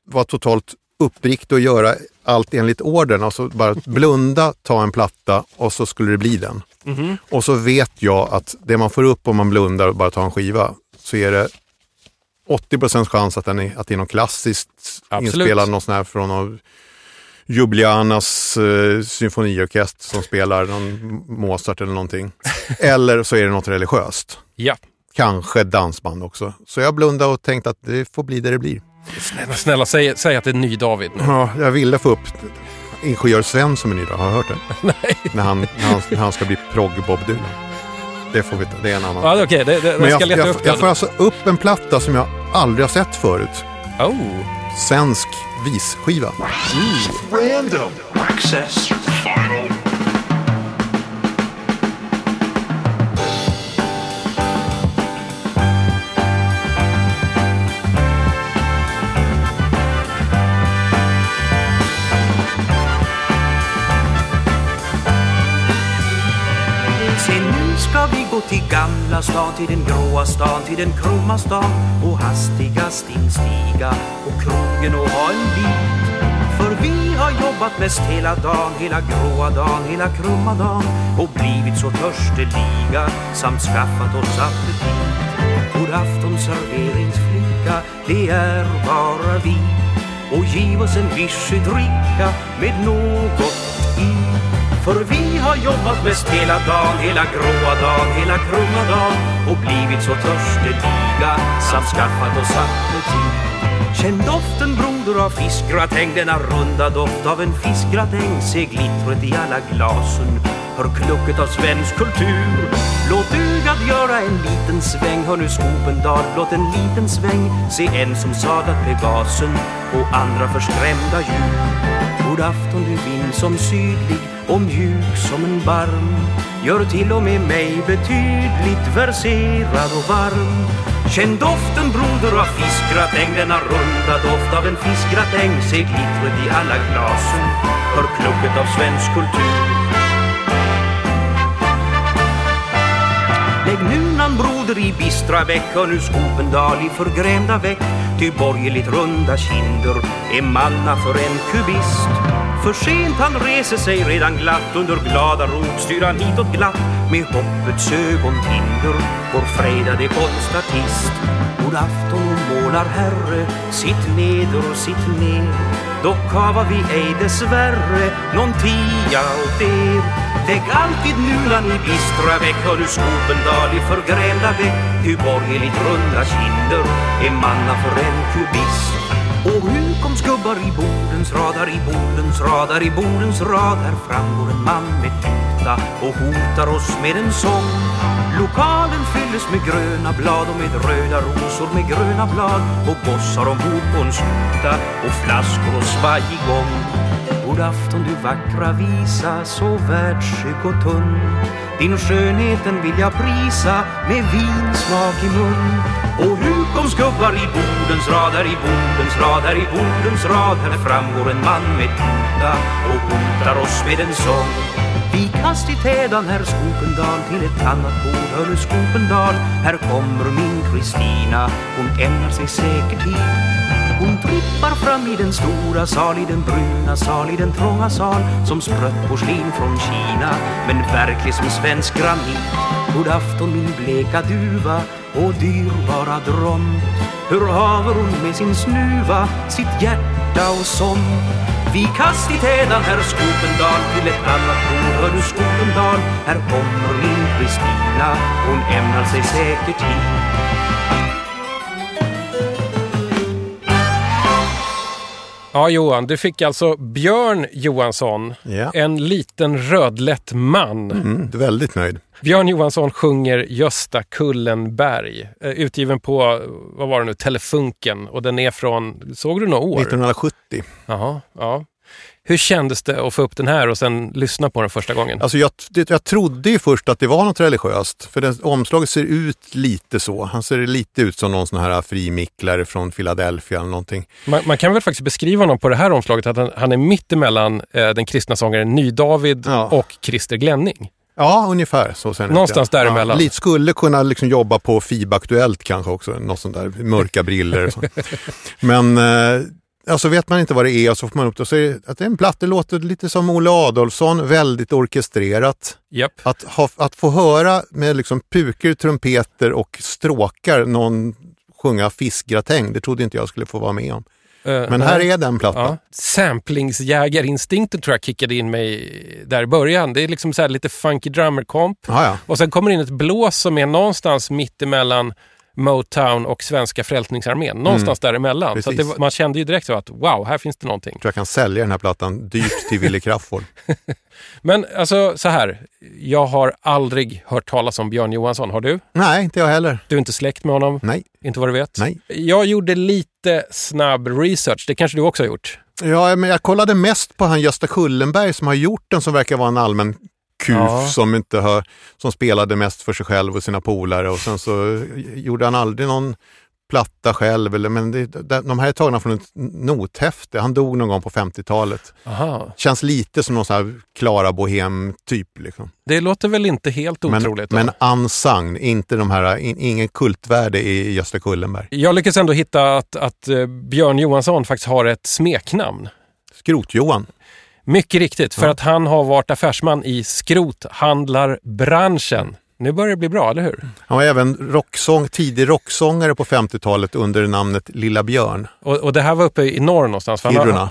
vara totalt uppriktig och göra allt enligt orden. Alltså bara blunda, ta en platta och så skulle det bli den. Mhm. Och så vet jag att det man får upp om man blundar och bara tar en skiva så är det 80 chans att, den är, att det är något klassiskt Absolut. inspelad, någon sån här från någon Ljubljanas eh, symfoniorkester som spelar någon Mozart eller någonting. eller så är det något religiöst. Ja. Kanske dansband också. Så jag blundade och tänkte att det får bli det det blir. Snälla, snälla säg, säg att det är ny David nu. Ja, jag ville få upp Ingenjör Sven som är ny. då. Har du hört det? Nej. När han, när han, när han ska bli progg-Bob Dylan. Det får vi ta. Det är en annan. Ja, Okej, det, det, Men jag ska jag, leta jag, upp jag den. får alltså upp en platta som jag aldrig har sett förut. Oh. Svensk visskiva. Random access final. Gå till gamla stan, till den gråa stan, till den krumma stan och hastigast instiga och krogen och ha en bit. För vi har jobbat mest hela dagen, hela gråa dagen, hela krumma dagen och blivit så törsteliga samt skaffat oss appetit. God afton serveringsflicka, det är bara vi och giv oss en vichy dricka med något i. För vi har jobbat mest hela dagen, hela gråa dagen, hela krumma dagen och blivit så törsteliga samt skaffat oss appetit. Känn doften broder av fiskgratäng, denna runda doft av en fiskgratäng. Se glittret i alla glasen, hör klucket av svensk kultur. Låt ögat göra en liten sväng, hör nu Skopendal blott en liten sväng. Se en som sadlat Pegasen och andra förskrämda djur. God afton du vind som sydlig och mjuk som en barm Gör till och med mig betydligt verserad och varm. Känn doften broder av fiskgratäng Denna runda doft av en fiskgratäng Se glittret i alla glasen Hör klucket av svensk kultur. Lägg nunan broder i bistra veck Hör nu Skopendal i förgrämda veck. Ty borgerligt runda kinder är manna för en kubist. För sent han reser sig redan glatt Under glada rop styr han hitåt glatt. Med hoppets ögontinder Vår frejdade konstartist God afton målar herre Sitt neder, sitt ner. Dock hava vi ej dessvärre Någon tia åt er. Lägg alltid nulan i bistra veck Hör du Skopendal i förgrämda veck Ty borgerligt runda kinder är manna för en kubist. Och hur kom skubbar i bordens radar, i bordens radar, i bordens rad Här framgår en man med tuta och hotar oss med en sång. Lokalen fylles med gröna blad och med röda rosor med gröna blad. Och gossar ombord på en skuta och flaskor och svaj God afton du vackra visa, så världsskygg och tunn. Din skönheten vill jag prisa med vinsmak i mun. Och hur kom skubbar i bordens radar, i bordens radar, i bordens rad Här framgår en man med tuta och hotar oss med en sång. Vi kast i tädan herr Skopendal till ett annat bord Hörru Skopendal, här kommer min Kristina Hon ämnar sig säkert hit. Hon Hoppar fram i den stora sal, i den bruna sal, i den trånga sal som sprött porslin från Kina, men verklig som svensk granit. God afton min bleka duva och dyrbara dröm. Hur haver hon med sin snuva sitt hjärta och som Vi kast i tädan herr Skopendal till ett annat bord. Hör du Skopendal, här kommer min Kristina. Hon ämnar sig säkert hit. Ja, Johan, du fick alltså Björn Johansson, Ja. en liten rödlätt man. Mm, väldigt nöjd. Björn Johansson sjunger Gösta Kullenberg, eh, utgiven på, vad var det nu, Telefunken och den är från, såg du några år? 1970. Jaha, ja. Hur kändes det att få upp den här och sen lyssna på den första gången? Alltså jag, det, jag trodde ju först att det var något religiöst, för det, omslaget ser ut lite så. Han ser lite ut som någon sån här frimicklare från Philadelphia eller någonting. Man, man kan väl faktiskt beskriva honom på det här omslaget att han, han är mittemellan eh, den kristna sångaren Ny-David och Christer Glenning. Ja, ungefär så. Sen Någonstans ja. däremellan. Ja, lite skulle kunna liksom jobba på FIB Aktuellt kanske också, något sånt där, mörka briller. Men eh, alltså vet man inte vad det är och så får man upp det och så är det, att det är en platta, det låter lite som Olle Adolfsson, väldigt orkestrerat. Yep. Att, ha, att få höra med liksom puker, trumpeter och stråkar någon sjunga fiskgratäng, det trodde inte jag skulle få vara med om. Eh, Men här nej. är den plattan. Ja. Samplingsjägarinstinkten tror jag kickade in mig där i början. Det är liksom så här lite funky drummer-komp. Ja, ja. Och sen kommer det in ett blås som är någonstans mittemellan Motown och Svenska Frälsningsarmén. Någonstans däremellan. Så att det, Precis. man kände ju direkt så att wow, här finns det någonting. Jag tror jag kan sälja den här plattan dyrt till Wille Crafoord. Men alltså så här, jag har aldrig hört talas om Björn Johansson. Har du? Nej, inte jag heller. Du är inte släkt med honom? Nej. Inte vad du vet? Nej. Jag gjorde lite snabb research. Det kanske du också har gjort? Ja, men jag kollade mest på han Gösta Kullenberg som har gjort den som verkar vara en allmän kuf Ja. som, inte har, som spelade mest för sig själv och sina polare och sen så gjorde han aldrig någon platta själv. Eller, men det, de här är tagna från ett nothäfte. Han dog någon gång på 50-talet. Aha. Känns lite som någon sån här Klara Bohem-typ. Liksom. Det låter väl inte helt Men, otroligt? då? men unsung, inte de här, in, ingen kultvärde i Gösta Kullenberg. Jag lyckades ändå hitta att, att eh, Björn Johansson faktiskt har ett smeknamn. Skrot-Johan. Mycket riktigt, för att han har varit affärsman i skrothandlarbranschen. Nu börjar det bli bra, eller hur? Han var även rocksång, tidig rocksångare på 50-talet under namnet Lilla Björn. Och, och det här var uppe i norr någonstans. Kiruna.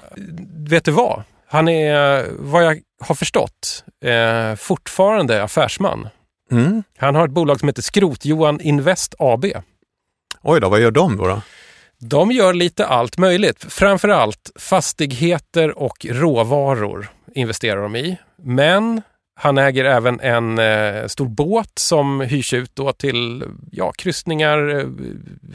Vet du vad? Han är, vad jag har förstått, eh, fortfarande affärsman. Mm. Han har ett bolag som heter Skrot-Johan Invest AB. Oj då, vad gör de då? då? De gör lite allt möjligt. Framförallt fastigheter och råvaror investerar de i. Men han äger även en eh, stor båt som hyrs ut då till ja, kryssningar, eh,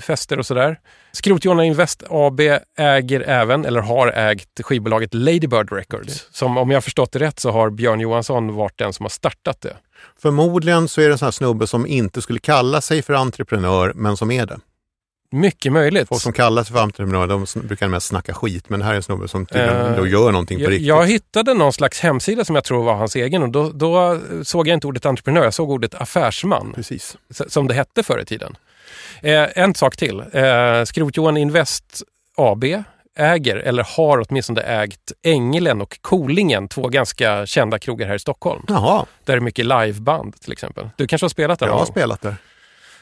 fester och sådär. Skrotjonna Invest AB äger även, eller har ägt skivbolaget Ladybird Records. Som om jag har förstått det rätt så har Björn Johansson varit den som har startat det. Förmodligen så är det en sån här snubbe som inte skulle kalla sig för entreprenör, men som är det. Mycket möjligt. Folk som kallar sig för entreprenör, de brukar mest snacka skit, men det här är en snubbe som tydligen då gör någonting på jag, riktigt. jag hittade någon slags hemsida som jag tror var hans egen och då, då såg jag inte ordet entreprenör, jag såg ordet affärsman. Precis. Som det hette förr i tiden. Eh, en sak till. Eh, Skrot-Johan Invest AB äger, eller har åtminstone ägt, Ängelen och Kolingen, två ganska kända krogar här i Stockholm. Jaha, Där det är mycket liveband till exempel. Du kanske har spelat där jag har spelat där.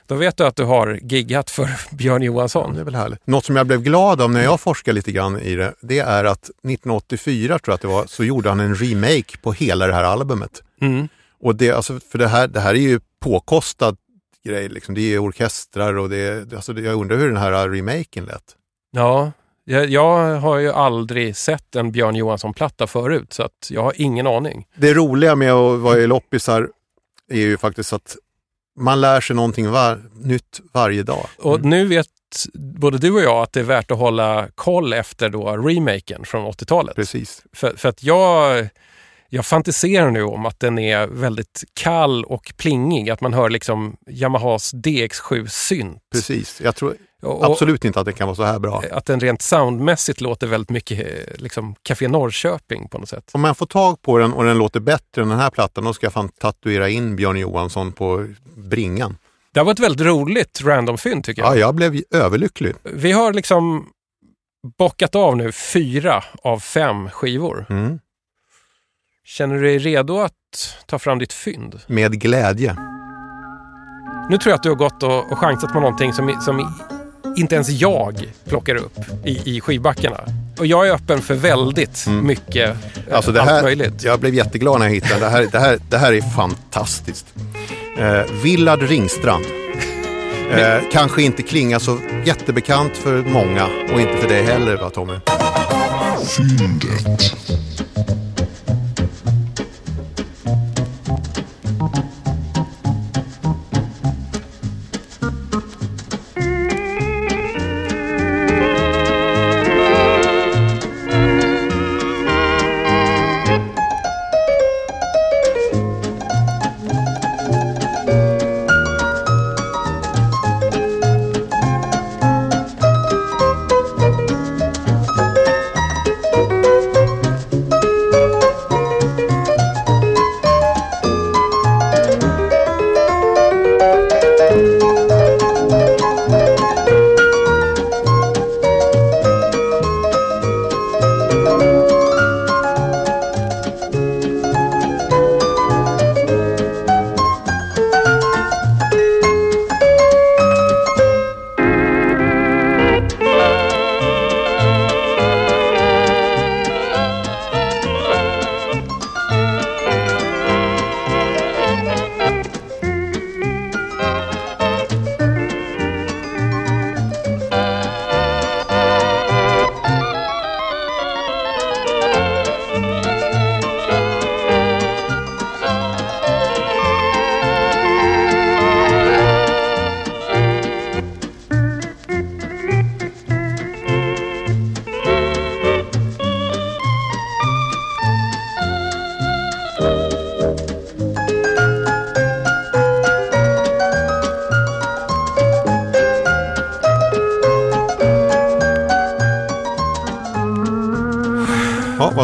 Då vet du att du har giggat för Björn Ja, Johansson. det är väl härligt. Något som jag blev glad av när jag forskade lite grann i det, det är att 1984 tror jag att det var, så gjorde han en remake på hela det här albumet. Mm. Och det, alltså, för det här, det här är ju påkostad grej, liksom. det är orkestrar och det alltså, jag undrar hur den här remaken lät. Ja, jag, jag har ju aldrig sett en Björn Johansson-platta förut så att jag har ingen aning. Det roliga med att vara i loppisar är ju faktiskt att man lär sig någonting var, nytt varje dag. Och nu vet både du och jag att det är värt att hålla koll efter då remaken från 80-talet. Precis. För, för att jag, jag fantiserar nu om att den är väldigt kall och plingig. Att man hör liksom Yamahas DX7 synt. Precis. Jag tror Och- Absolut inte att det kan vara så här bra. Att den rent soundmässigt låter väldigt mycket eh, liksom Café Norrköping på något sätt. Om jag får tag på den och den låter bättre än den här plattan, då ska jag fan tatuera in Björn Johansson på bringan. Det varit ett väldigt roligt random-fynd tycker jag. Ja, jag blev överlycklig. Vi har liksom bockat av nu fyra av fem skivor. Mm. Känner du dig redo att ta fram ditt fynd? Med glädje. Nu tror jag att du har gått och, och chansat på någonting som, som inte ens jag plockar upp i, i skivbackarna. Och jag är öppen för väldigt mycket eh, Alltså det allt här, möjligt. jag blev jätteglad när jag hittade det. Här, det, här, det här är fantastiskt. Eh, Villard Ringstrand. Eh, kanske inte klingar så jättebekant för många och inte för dig heller va Tommy? Fyndet.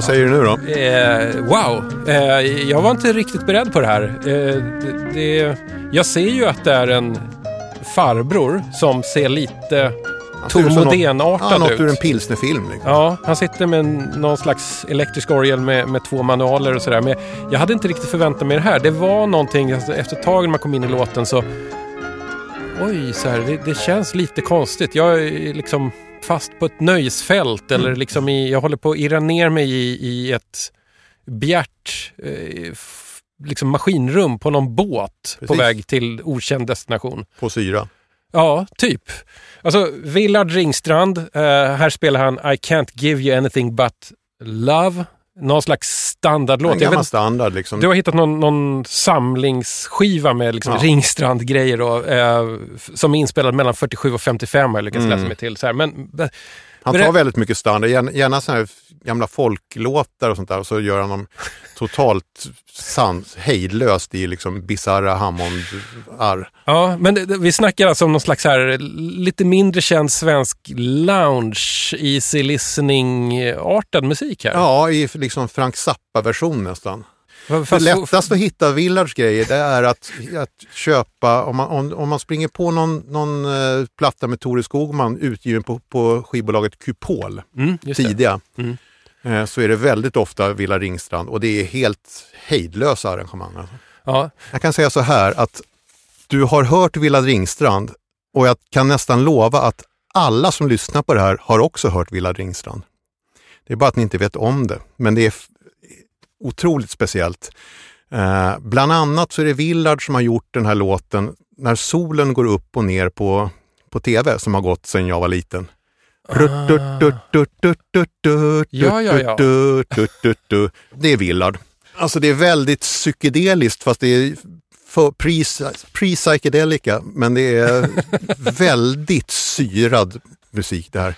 Vad säger du nu då? Eh, wow, eh, jag var inte riktigt beredd på det här. Eh, det, det, jag ser ju att det är en farbror som ser lite ser ut något- Tormodén-artad ur en pilsnerfilm. Liksom. Ja, han sitter med någon slags elektrisk orgel med, med två manualer och sådär. Men jag hade inte riktigt förväntat mig det här. Det var någonting, alltså, efter ett tag när man kom in i låten så... Oj, så här, det, det känns lite konstigt. Jag är liksom fast på ett nöjesfält eller liksom i, jag håller på att irra ner mig i, i ett bjärt eh, liksom maskinrum på någon båt på Precis. väg till okänd destination. På syra. Ja, typ. Alltså, Willard Ringstrand, eh, här spelar han I can't give you anything but love. Någon slags standardlåt. En gammal vet, standard liksom. du har hittat någon, någon samlingsskiva med liksom Ja. Ringstrand-grejer då, eh, som är inspelad mellan 47 och 55 har jag lyckats Mm. läsa mig till. Så här. Men, Han tar väldigt mycket standard, gärna, gärna såna här gamla folklåtar och sånt där och så gör han dem totalt sans, hejdlöst i liksom bisarra Hammond-arr. Ja, men det, vi snackar alltså om någon slags här, lite mindre känd svensk lounge, easy listening-artad musik här. Ja, i liksom Frank Zappa-version nästan. Fast det lättaste att hitta Villards grejer det är att, att köpa, om man, om, om man springer på någon, någon eh, platta med Tore Skogman utgiven på, på skivbolaget Kupol, Mm, tidiga, Mm. Eh, så är det väldigt ofta Villa Ringstrand och det är helt hejdlösa arrangemang. Alltså. Ja, Jag kan säga så här att du har hört Villa Ringstrand och jag kan nästan lova att alla som lyssnar på det här har också hört Villa Ringstrand. Det är bara att ni inte vet om det, men det är otroligt speciellt. Eh, bland annat så är det Villard som har gjort den här låten när solen går upp och ner på, på tv som har gått sedan jag var liten. Ja, ja, ja. Det är Villard. Alltså det är väldigt psykedeliskt fast det är pre- pre-psykedelica men det är väldigt syrad musik det här.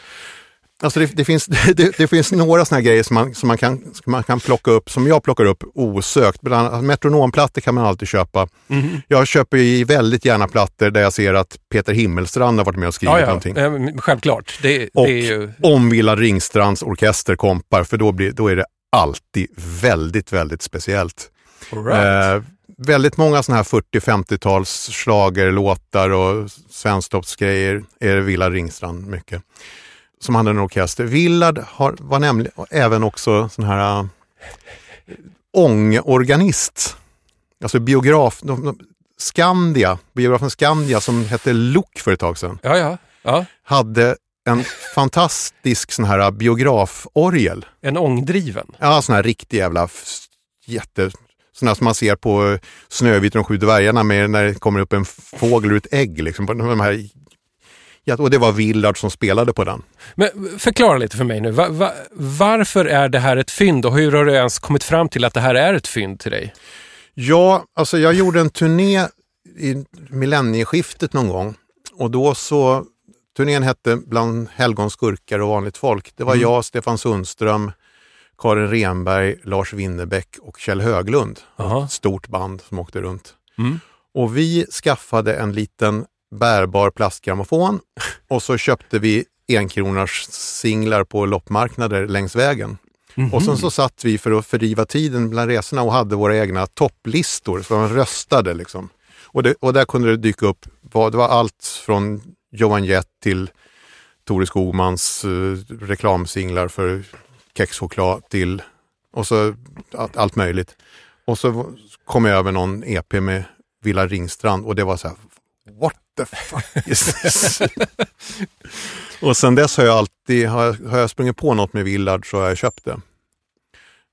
Alltså det, det, finns, det, det finns några sådana grejer som man, som, man kan, som man kan plocka upp, som jag plockar upp osökt. Bland annat metronomplattor kan man alltid köpa. Mhm. Jag köper ju väldigt gärna plattor där jag ser att Peter Himmelstrand har varit med och skrivit Ja, ja. någonting. Självklart. Det, Och det ju... om Villa Ringstrands orkester kompar, för då, blir, då är det alltid väldigt, väldigt speciellt. Right. Eh, väldigt många sådana här 40-50-tals schlagerlåtar och svensktoppsgrejer är Villa Ringstrand mycket. Som hade en orkester. Villard har, var nämligen även också sån här äh, ångorganist. Alltså biograf, de, de, Skandia, biografen Skandia som hette Look för ett tag sedan. Ja, ja. ja. Hade en fantastisk sån här biograforgel. En ångdriven. Ja, sån här riktig jävla jätte... Såna här som man ser på Snövit och de sju dvärgarna med när det kommer upp en fågel ur ett ägg. Liksom, på de här, ja, och det var Willard som spelade på den. Men förklara lite för mig nu. Va, va, varför är det här ett fynd och hur har du ens kommit fram till att det här är ett fynd till dig? Ja, alltså jag gjorde en turné i millennieskiftet någon gång och då så, turnén hette Bland helgons skurkar och vanligt folk. Det var Mm. jag, Stefan Sundström, Karin Renberg, Lars Winnerbäck och Kjell Höglund. Ett stort band som åkte runt. Mm. Och vi skaffade en liten bärbar plastgrammofon och så köpte vi enkronors singlar på loppmarknader längs vägen. Och sen så satt vi för att fördriva tiden bland resorna och hade våra egna topplistor, så man röstade liksom. Och, det, och där kunde det dyka upp, vad, det var allt från Johan Jett till Tore Skogmans eh, reklamsinglar för kexchoklad till och så allt, allt möjligt. Och så kom jag över någon EP med Villa Ringstrand och det var så här, what the fuck is this? och sen dess har jag alltid, har, jag- har jag sprungit på något med Villard så har jag köpt det.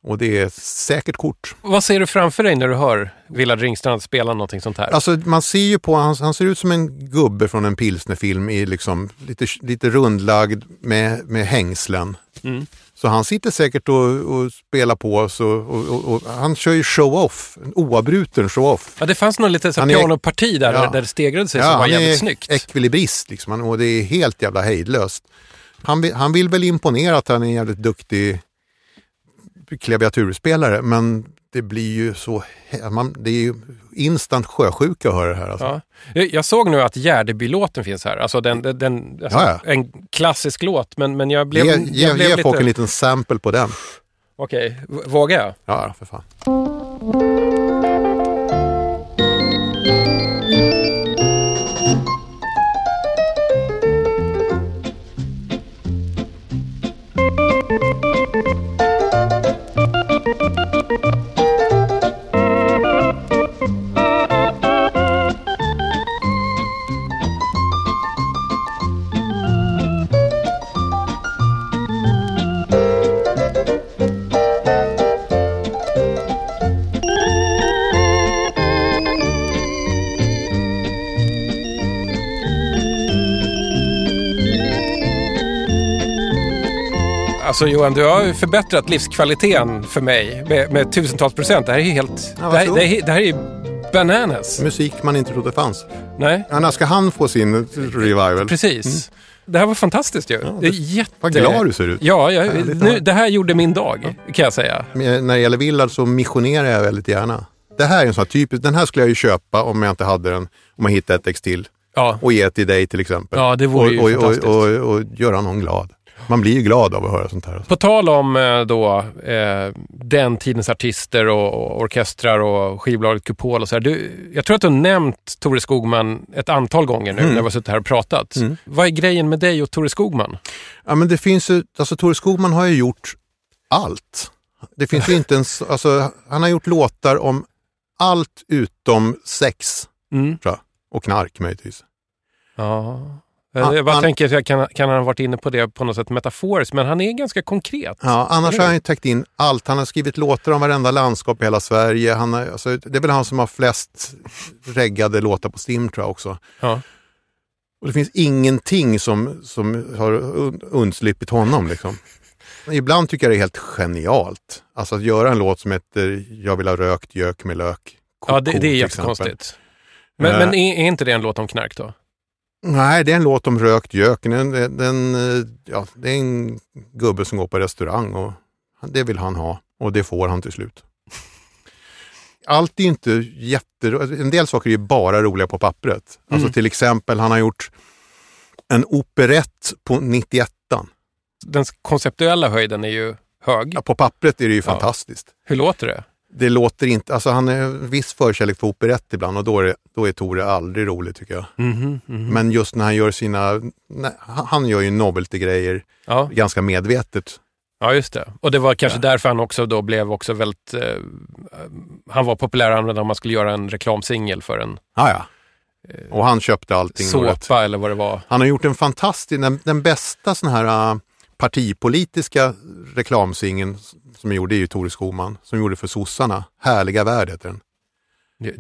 Och det är säkert kort. Vad ser du framför dig när du hör Willard Ringstrand spela någonting sånt här? Alltså man ser ju på, han, han ser ut som en gubbe från en pilsnerfilm i liksom lite, lite rundlagd med, med hängslen. Mm. Så han sitter säkert och, och spelar på så, och, och, och han kör ju show-off, en oavbruten show-off. Ja, det fanns någon liten så pianoparti där, Ja. där det stegrade sig som var han jävligt är snyggt. ekvilibrist liksom, och det är helt jävla hejdlöst. Han, vill- han vill väl imponera att han är en jävligt duktig klaviaturspelare men det blir ju så, man, det är ju instant sjösjuka att höra det här. Alltså. Ja. Jag jag såg nu att Gärdebylåten finns här. Alltså, den, den, den, alltså Ja. En klassisk låt, men, men jag blev... ge jag ge, blev ge lite... folk en liten sample på den. Okej, v- vågar jag? Ja, för fan. Alltså Johan, du har ju förbättrat livskvaliteten för mig med, med tusentals procent. Det här är ju helt... Ja, det, här, det, här, det här är ju bananas. Musik man inte trodde fanns. Nej, Annars ska han få sin revival. precis. Det här var fantastiskt ju. det är jätte... Vad glad du ser ut. Ja, jag, Härligt nu, det här gjorde min dag, kan jag säga. Men När det gäller Villard så missionerar jag väldigt gärna. Det här är en sån här typisk, den här skulle jag ju köpa om jag inte hade den, om jag hittade ett ex till. Ja. Och ge till dig till exempel. Ja, det vore ju och, fantastiskt. och, och, och göra någon glad. Man blir ju glad av att höra sånt här. På tal om eh, då, eh, den tidens artister och, orkestrar och skivbolaget Kupol och så här. Du, jag tror att du har nämnt Tore Skogman ett antal gånger nu Mm. när vi har suttit här och pratat. Vad är grejen med dig och Tore Skogman? Ja, men det finns ju, alltså Tore Skogman har ju gjort allt. Det finns ju inte ens, alltså han har gjort låtar om allt utom sex, Mm. tror jag. Och knark möjligtvis. Ja. Han- jag bara han- tänker, jag kan, kan han ha varit inne på det på något sätt metaforiskt, men han är ganska konkret. Ja, annars har han ju täckt in allt. Han har skrivit låtar om varenda landskap i hela Sverige. Han har, alltså, det är väl han som har flest reggade låtar på Stim tror jag också. Ja. Och det finns ingenting som, som har un- undsluppit honom. Liksom. Ibland tycker jag det är helt genialt. Alltså att göra en låt som heter Jag vill ha rökt gök med lök. Ja, det, det är jättekonstigt. Men, Eh. men är, är inte det en låt om knark då? Nej, det är en låt om rökt gök. Den, den, ja, det är en gubbe som går på restaurang och det vill han ha och det får han till slut. Allt är inte jätte... En del saker är bara roliga på pappret. Alltså Mm. till exempel, han har gjort en operett på 91 Den konceptuella höjden är ju hög. ja, På pappret är det ju Ja. fantastiskt. Hur låter det? Det låter inte... Alltså han har en viss förkärlek för operett ibland och då är, då är Tore aldrig rolig tycker jag. Mhm, mhm. Men just när han gör sina... Nej, han gör ju novelty-grejer Ja. ganska medvetet. Ja, just det. Och det var kanske därför han också då blev också väldigt... Eh, han var populär om man skulle göra en reklamsingel för en Ja, ja. Och han köpte allting. såpa eller vad det var. Han har gjort en fantastisk, den, den bästa sån här äh, partipolitiska reklamsingeln som gjorde är ju Tore Skoman, som gjorde för sossarna. Härliga värld heter den.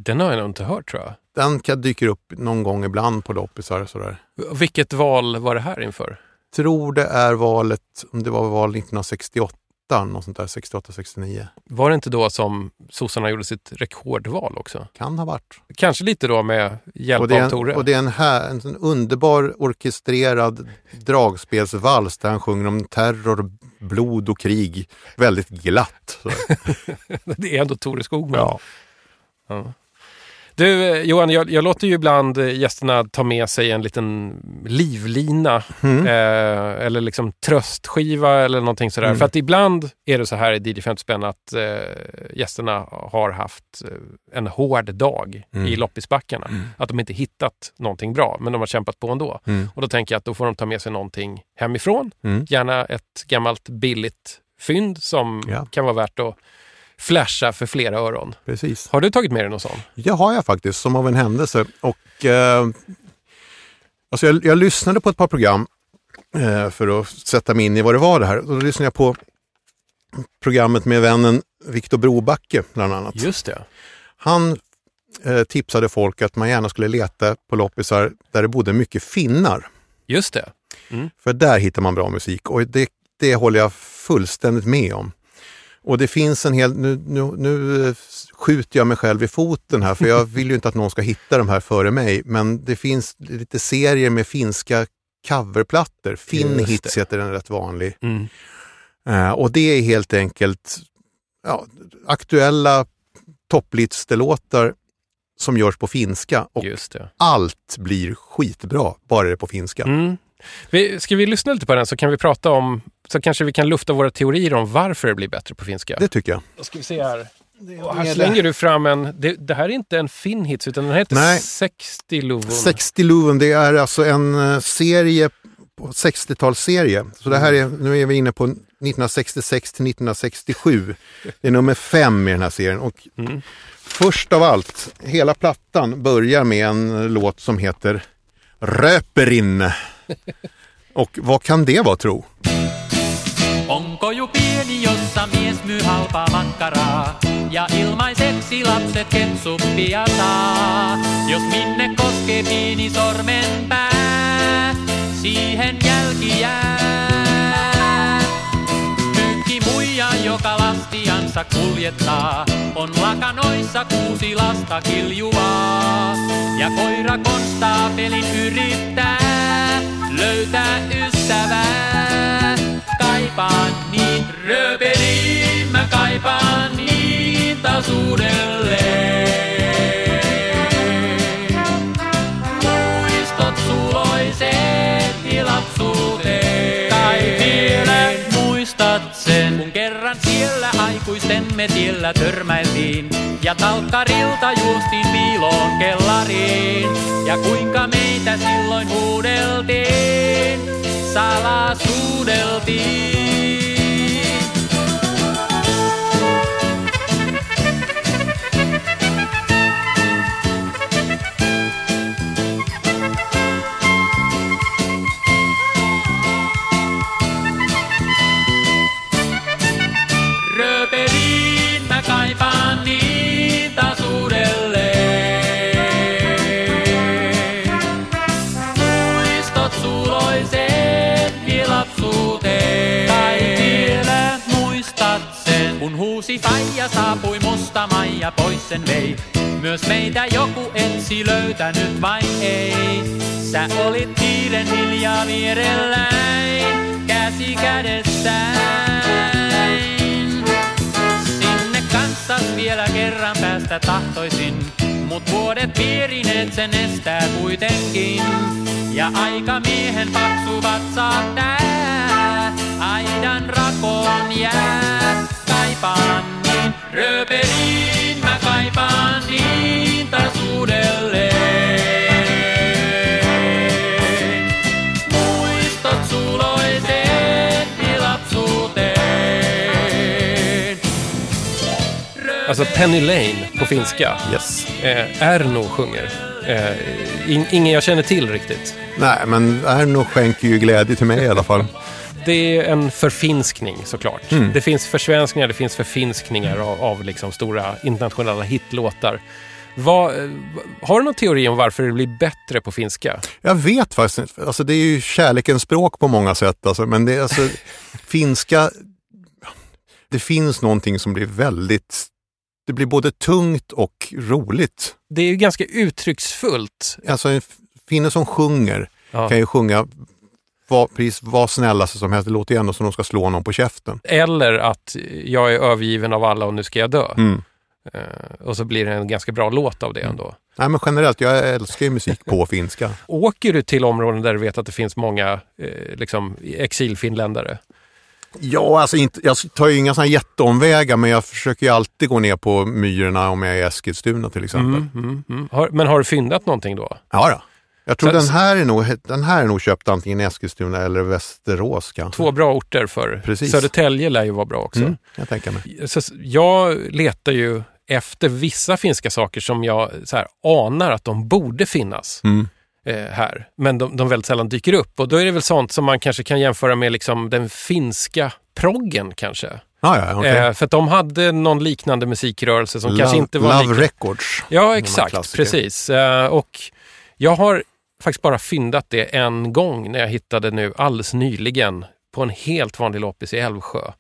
Den har jag nog inte hört tror jag. Den kan dyker upp någon gång ibland på loppisar sådär. Vilket val var det här inför? Tror det är valet, om det var val 1968, något sånt där, 68-69. Var det inte då som sossarna gjorde sitt rekordval också? Kan ha varit. Kanske lite då med hjälp Och av en, Tore? och det är en, här, en sån underbar orkestrerad dragspelsvals där han sjunger om terror, blod och krig. Väldigt glatt. Det är ändå Tore Skogman. Ja. Ja. Du eh, Johan, jag, jag låter ju ibland eh, gästerna ta med sig en liten livlina Mm. eh, eller liksom tröstskiva eller någonting sådär. Mm. För att ibland är det så här i DJ 50 spänn att eh, gästerna har haft eh, en hård dag Mm. i loppisbackarna. Mm. Att de inte hittat någonting bra, men de har kämpat på ändå. Mm. Och då tänker jag att då får de ta med sig någonting hemifrån. Mm. Gärna ett gammalt billigt fynd som Ja. kan vara värt att flasha för flera öron. Precis. Har du tagit med dig någon sån? Det har jag faktiskt, som av en händelse. Och, eh, alltså jag, jag lyssnade på ett par program eh, för att sätta mig in i vad det var det här. Och då lyssnade jag på programmet med vännen Viktor Brobacke bland annat. Just det. Han eh, tipsade folk att man gärna skulle leta på loppisar där det bodde mycket finnar. Just det. Mm. För där hittar man bra musik och det, det håller jag fullständigt med om. Och det finns en hel, nu, nu, nu eh, skjuter jag mig själv i foten här för jag vill ju inte att någon ska hitta de här före mig. Men det finns lite serier med finska coverplattor. Finn Hits heter den rätt vanlig. Mm. Eh, och det är helt enkelt ja, aktuella topplistelåtar som görs på finska. Och allt blir skitbra, bara det är på finska. Mm. Vi, ska vi lyssna lite på den så kan vi prata om, så kanske vi kan lufta våra teorier om varför det blir bättre på finska. Det tycker jag. Då ska vi se här. Och här slänger du fram en, det, det här är inte en Finnhits utan den heter Nej. 60 Luvon. 60 Luven, det är alltså en eh, serie, på 60-talsserie. Så det här är, nu är vi inne på 1966 till 1967. Det är nummer fem i den här serien. Och Mm. först av allt, hela plattan börjar med en låt som heter Röperin. Och vad kan det vara tro? Onko ju pieni, jossa mies myy halpaa makkaraa ja ilmaiseksi lapset ketsuppia saa. Jos minne koskee pieni sormenpää, siihen jälki jää. Pyykki muija, joka lastiansa kuljettaa, on lakanoissa kuusi lasta kiljuvaa. Ja koira konstaapelin yrittää löytää ystävää. Kaipaan niin rööperiin, mä kaipaan niin taas uudelleen. Aikuistemme tiellä törmäiltiin. Ja talkkarilta juostiin piiloon kellariin. Ja kuinka meitä silloin huudeltiin, salaa sen vei. Myös meitä joku etsi löytänyt vai ei. Sä olit kiiren hiljaa vierelläin, käsi kädessäin. Sinne kanssas vielä kerran päästä tahtoisin, mut vuodet piirineet sen estää kuitenkin. Ja aika miehen paksu vatsaat tää, aidan rakoon jää. Kaipaan niin rööperiin, mä kaipaan niin taas uudelleen. Muistot suloiset lapsuuteen. Alltså Penny Lane på finska. Yes. Eh, Erno sjunger. Eh, in, ingen jag känner till riktigt. Nej, men Erno skänker ju glädje till mig i alla fall. Det är en förfinskning såklart. Mm. Det finns försvenskningar, det finns förfinskningar av, av liksom stora internationella hitlåtar. Vad, eh, har du någon teori om varför det blir bättre på finska? Jag vet faktiskt inte. Alltså, det är ju kärlekens språk på många sätt. Alltså, men det alltså, finska, det finns någonting som blir väldigt, det blir både tungt och roligt. Det är ju ganska uttrycksfullt. Alltså en finne som sjunger Ja. kan ju sjunga vad, precis vad snällaste som helst. Det låter ju ändå som de ska slå någon på käften. Eller att jag är övergiven av alla och nu ska jag dö. Mm. Eh, och så blir det en ganska bra låt av det ändå. Nej, men generellt, jag älskar ju musik på finska. Åker du till områden där du vet att det finns många eh, liksom, exilfinländare? Ja, alltså inte, jag tar ju inga sådana jätteomvägar, men jag försöker ju alltid gå ner på myrorna om jag är i Eskilstuna till exempel. Mm, mm, mm. Har, men har du fyndat någonting då? Ja, då. Jag tror Så- den här, är nog, den här är nog köpt antingen i Eskilstuna eller Västerås kanske. Två bra orter för Precis. Södertälje lär ju vara bra också. Mm, jag tänker mig. Så jag letar ju efter vissa finska saker som jag så här, anar att de borde finnas Mm. eh, här. Men de, de väldigt sällan dyker upp. Och då är det väl sånt som man kanske kan jämföra med liksom, den finska proggen kanske. Ah, ja, okej. Eh, för att de hade någon liknande musikrörelse som Love, kanske inte var Love. Records. Ja, exakt. Precis. Eh, och jag har faktiskt bara fyndat det en gång när jag hittade nu alldeles nyligen på en helt vanlig loppis i Älvsjö.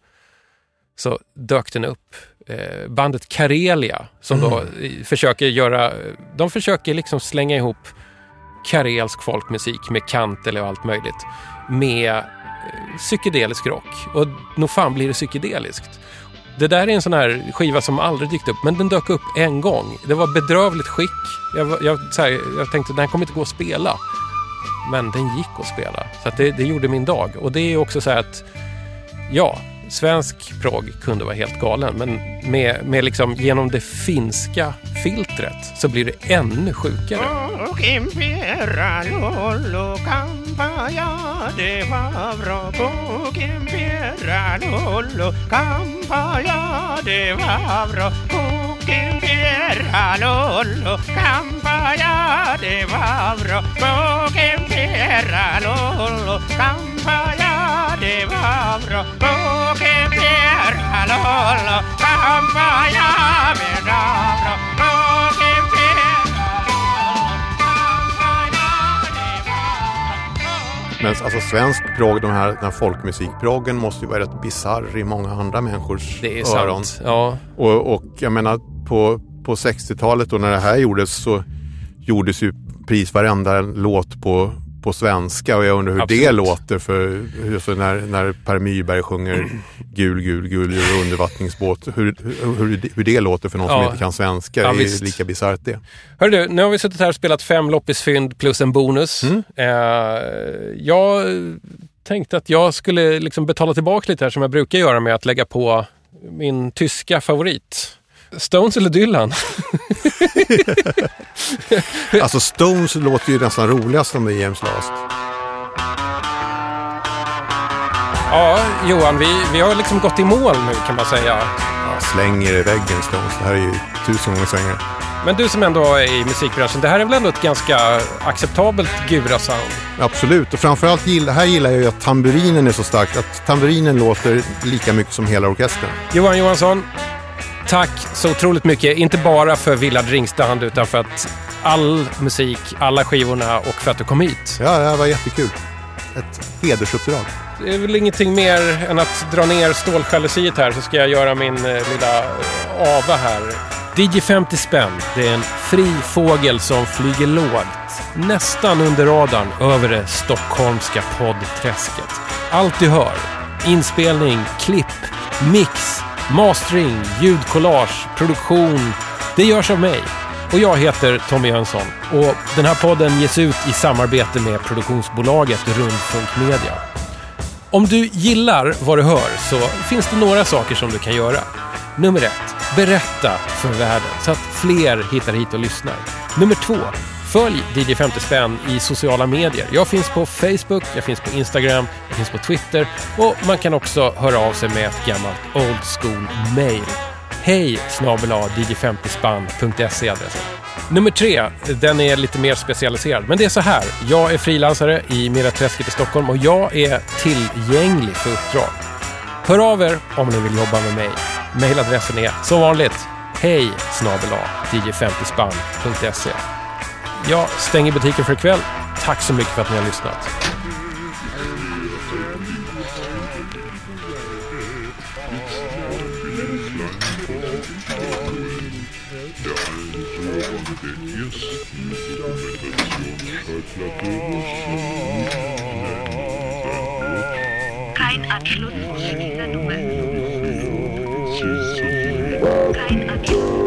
Så dök den upp. Eh, bandet Karelia som då eh, försöker göra, de försöker liksom slänga ihop karelsk folkmusik med kantele och allt möjligt med eh, psykedelisk rock. Och nog fan blir det psykedeliskt. Det där är en sån här skiva som aldrig dykt upp, men den dök upp en gång. Det var bedrövligt skick. Jag, jag, så här, jag tänkte den här kommer inte gå att spela. Men den gick att spela. Så att det, det gjorde min dag. Och det är också så här att, ja, svensk prog kunde vara helt galen, men med, med liksom, genom det finska filtret så blir det ännu sjukare. de Fabro, quien pierda lolo, de Fabro, quien pierda lolo, campaya de Fabro, quien pierda lolo, campaya de Fabro, quien pierda lolo, campaya de Fabro, Men alltså svensk prog, de här, den här folkmusikproggen måste ju vara rätt bisarr i många andra människors Det är öron. sant. Ja. Och, och jag menar på, på 60-talet då när det här gjordes så gjordes ju precis varenda låt på, på svenska och jag undrar hur det Absolut. låter för så när, när Per Myrberg sjunger Gul, gul, gul och undervattningsbåt. Hur, hur, hur, det låter för någon som Ja. inte kan svenska Ja, är visst. lika bisarrt det. Hör du, nu har vi suttit här och spelat fem loppisfynd plus en bonus. Mm. Eh, jag tänkte att jag skulle liksom betala tillbaka lite här som jag brukar göra med att lägga på min tyska favorit. Stones eller Dylan? Alltså Stones låter ju nästan roligast om det är James Last. Ja, Johan, vi, vi har liksom gått i mål nu kan man säga. Ja, slänger i väggen Stones. Det här är ju tusen gånger svängare. Men du som ändå är i musikbranschen, det här är väl ändå ett ganska acceptabelt Gura-sound? Absolut, och framförallt gillar, här gillar jag ju att tamburinen är så stark. Att tamburinen låter lika mycket som hela orkestern. Johan Johansson, tack så otroligt mycket. Inte bara för Villard Ringstand utan för att all musik, alla skivorna och för att du kom hit. Ja, det var jättekul. Ett hedersuppdrag. Det är väl ingenting mer än att dra ner ståljalusiet här så ska jag göra min eh, lilla eh, ava här. DJ 50 spänn, det är en fri fågel som flyger lågt, nästan under radarn över det stockholmska poddträsket. Allt du hör, inspelning, klipp, mix, mastering, ljudkollage, produktion, det görs av mig. Och jag heter Tommy Jönsson och den här podden ges ut i samarbete med produktionsbolaget Rundfunk Media. Om du gillar vad du hör så finns det några saker som du kan göra. Nummer ett, berätta för världen så att fler hittar hit och lyssnar. Nummer två, följ DJ 50 spänn i sociala medier. Jag finns på Facebook, jag finns på Instagram, jag finns på Twitter och man kan också höra av sig med ett gammalt old school mail. Hej snabel dj50spann.se är adressen. Nummer tre, den är lite mer specialiserad. Men det är så här, jag är frilansare i Miraträsket i Stockholm och jag är tillgänglig för uppdrag. Hör av er om ni vill jobba med mig. Mailadressen är som vanligt hej snabel dj50spann.se. Jag stänger butiken för ikväll. Tack så mycket för att ni har lyssnat. Kein Anschluss dieser Nummer. Kein Anschluss.